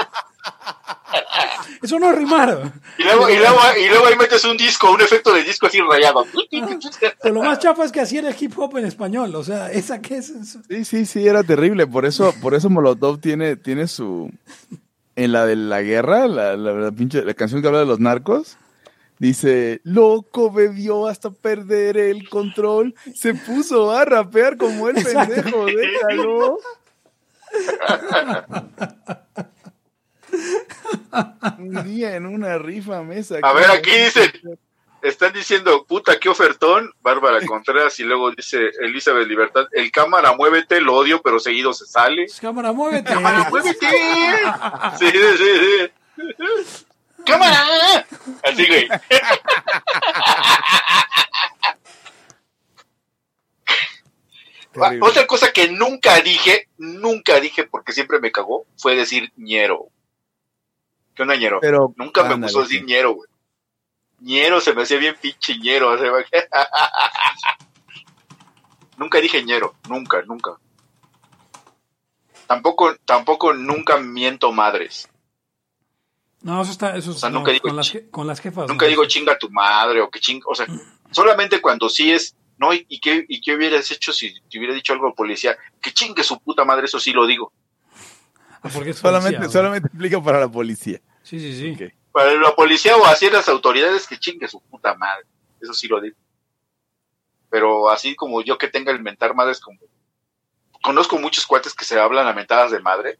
eso no es rimar. Y luego, y, luego, y luego ahí metes un disco, un efecto de disco así rayado. Pero lo más chafa es que así era el hip hop en español. O sea, esa que es... eso? Sí, sí, sí, era terrible. Por eso, por eso Molotov tiene, tiene su. En la de la guerra, la, la, la pinche, la canción que habla de los narcos, dice: Loco bebió hasta perder el control. Se puso a rapear como el pendejo, déjalo. Un día en una rifa mesa. A ver, aquí dice, están diciendo, puta, qué ofertón, Bárbara Contreras, y luego dice Elizabeth Libertad, el cámara, muévete, lo odio, pero seguido se sale. Cámara, muévete. ¡Cámara, muévete! Sí, sí, sí. Sí. ¡Cámara! Así, güey. Terrible. Otra cosa que nunca dije, nunca dije porque siempre me cagó, fue decir ñero. ¿Qué onda, ñero? Pero, Nunca me gustó decir ñero, güey. ñero se me hacía bien pinche ñero. o sea, nunca dije ñero, nunca, nunca. Tampoco, tampoco nunca miento madres. No, eso está, eso es O sea, no, nunca digo con, las, con las jefas. Nunca ¿no? digo chinga tu madre o que chinga, o sea, solamente cuando sí es, no, ¿y, y qué, y qué hubieras hecho si te hubiera dicho algo al policía? Que chingue su puta madre, eso sí lo digo. Ah, porque es Solamente, policía, solamente aplica para la policía. Sí, sí, sí. Para la policía o así las autoridades, que chingue su puta madre, eso sí lo digo. Pero así como yo que tenga el mentar madres como... Conozco muchos cuates que se hablan a mentadas de madre.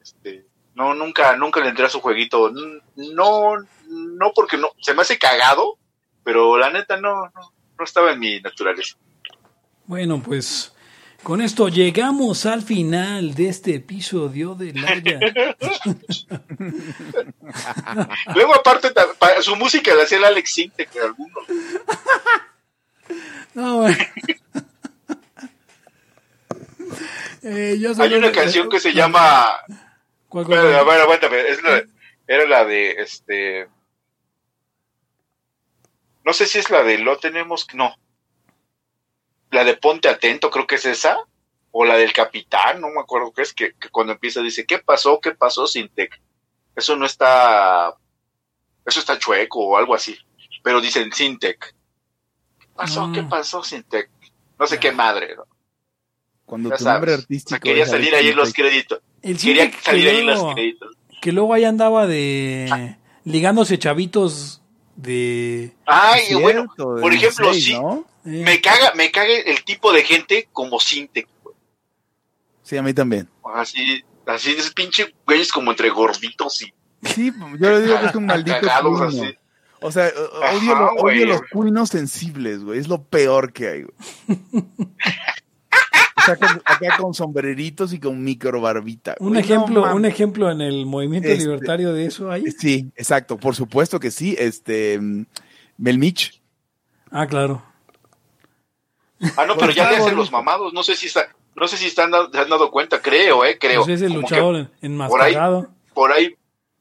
Este, no, nunca, nunca le entré a su jueguito. No, no porque no, se me hace cagado, pero la neta no, no, no estaba en mi naturaleza. Bueno, pues con esto llegamos al final de este episodio de Laya. Luego aparte, su música la hacía el Alex Sintek de algunos. No, bueno. Eh, yo Hay una canción que se llama ¿Cuál, cuál, Bueno, ver, aguántame. Es la- era la de este. No sé si es la de Lo tenemos. No. La de Ponte Atento, creo que es esa. O la del Capitán, no me acuerdo qué es. Que, que cuando empieza dice: ¿Qué pasó? ¿Qué pasó, Sintec? Eso no está. Eso está chueco o algo así. Pero dicen Sintec. ¿Qué pasó? Ah. ¿Qué pasó, Sintec? No sé qué madre. ¿no? Cuando Ya tu nombre sabes. O sea, quería salir ahí en los créditos. El Quería salir que ahí luego- créditos. Que luego ahí andaba de ligándose chavitos de... Ay, Cierto, bueno, por ejemplo, 16, sí, ¿no? me caga, me caga el tipo de gente como Sintec, güey. Sí, a mí también. Así, así ese pinche güeyes como entre gorditos y Sí, yo le digo que es un maldito cagados así. O sea, Ajá, odio, lo- odio güey. los cuinos sensibles, güey. Es lo peor que hay, güey. Con- acá con sombreritos y con micro barbita. un ejemplo, No, un ejemplo en el movimiento Este- libertario de eso ahí. Sí, exacto, por supuesto que sí. Este, Melmich. Ah, claro. Ah, no, pero Pues ya está le hacen los mamados. No sé si está, no sé si están dado- se han dado cuenta, creo, eh, creo. Pues es el luchador en- enmascarado. por ahí,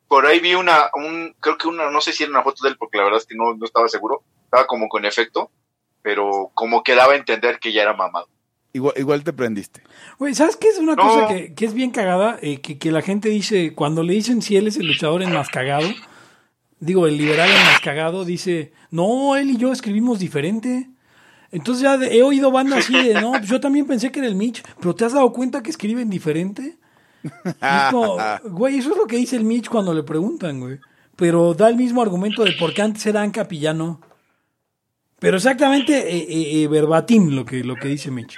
por ahí vi una, un, creo que una, no sé si era una foto de él, porque la verdad es que no, no estaba seguro. Estaba como con efecto, pero como que daba a entender que ya era mamado. Igual, igual te prendiste. Güey, ¿sabes qué es una No. cosa que, que es bien cagada? Eh, que, que la gente dice, cuando le dicen si él es el luchador enmascagado, digo, el liberal enmascagado, dice, no, él y yo escribimos diferente. Entonces ya de- he oído bandas así de, no, pues yo también pensé que era el Mitch, pero ¿te has dado cuenta que escriben diferente? Y es como, güey, eso es lo que dice el Mitch cuando le preguntan, güey. Pero da el mismo argumento de por qué antes era Ancap y ya no. Pero exactamente eh, eh, eh, verbatim lo que, lo que dice Mitch.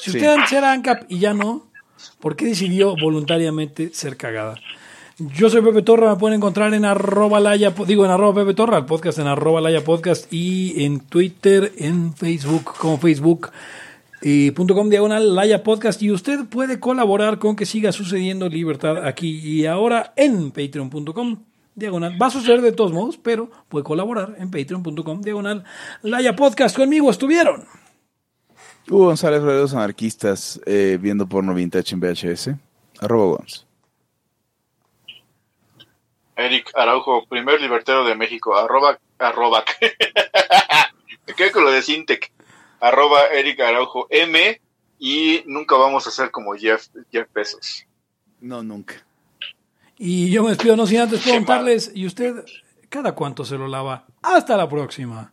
Si usted antes era ANCAP y ya no, ¿por qué decidió voluntariamente ser cagada? Yo soy Pepe Torra, me pueden encontrar en arroba laya, digo en arroba Pepe Torra, el podcast en arroba laya podcast y en Twitter, en Facebook, como Facebook y punto com diagonal laya podcast y usted puede colaborar con que siga sucediendo libertad aquí y ahora en patreon.com diagonal. Va a suceder de todos modos, pero puede colaborar en patreon.com diagonal laya podcast. Conmigo estuvieron. Hugo González, Rodeos Anarquistas, eh, viendo porno vintage en VHS. Arroba Gons. Eric Araujo, primer libertario de México, arroba, arroba. Me quedé con lo de Sintec, arroba Eric Araujo M, y nunca vamos a ser como Jeff, Jeff Bezos. No, nunca. Y yo me despido, no sin antes preguntarles, ¿y usted cada cuánto se lo lava? Hasta la próxima.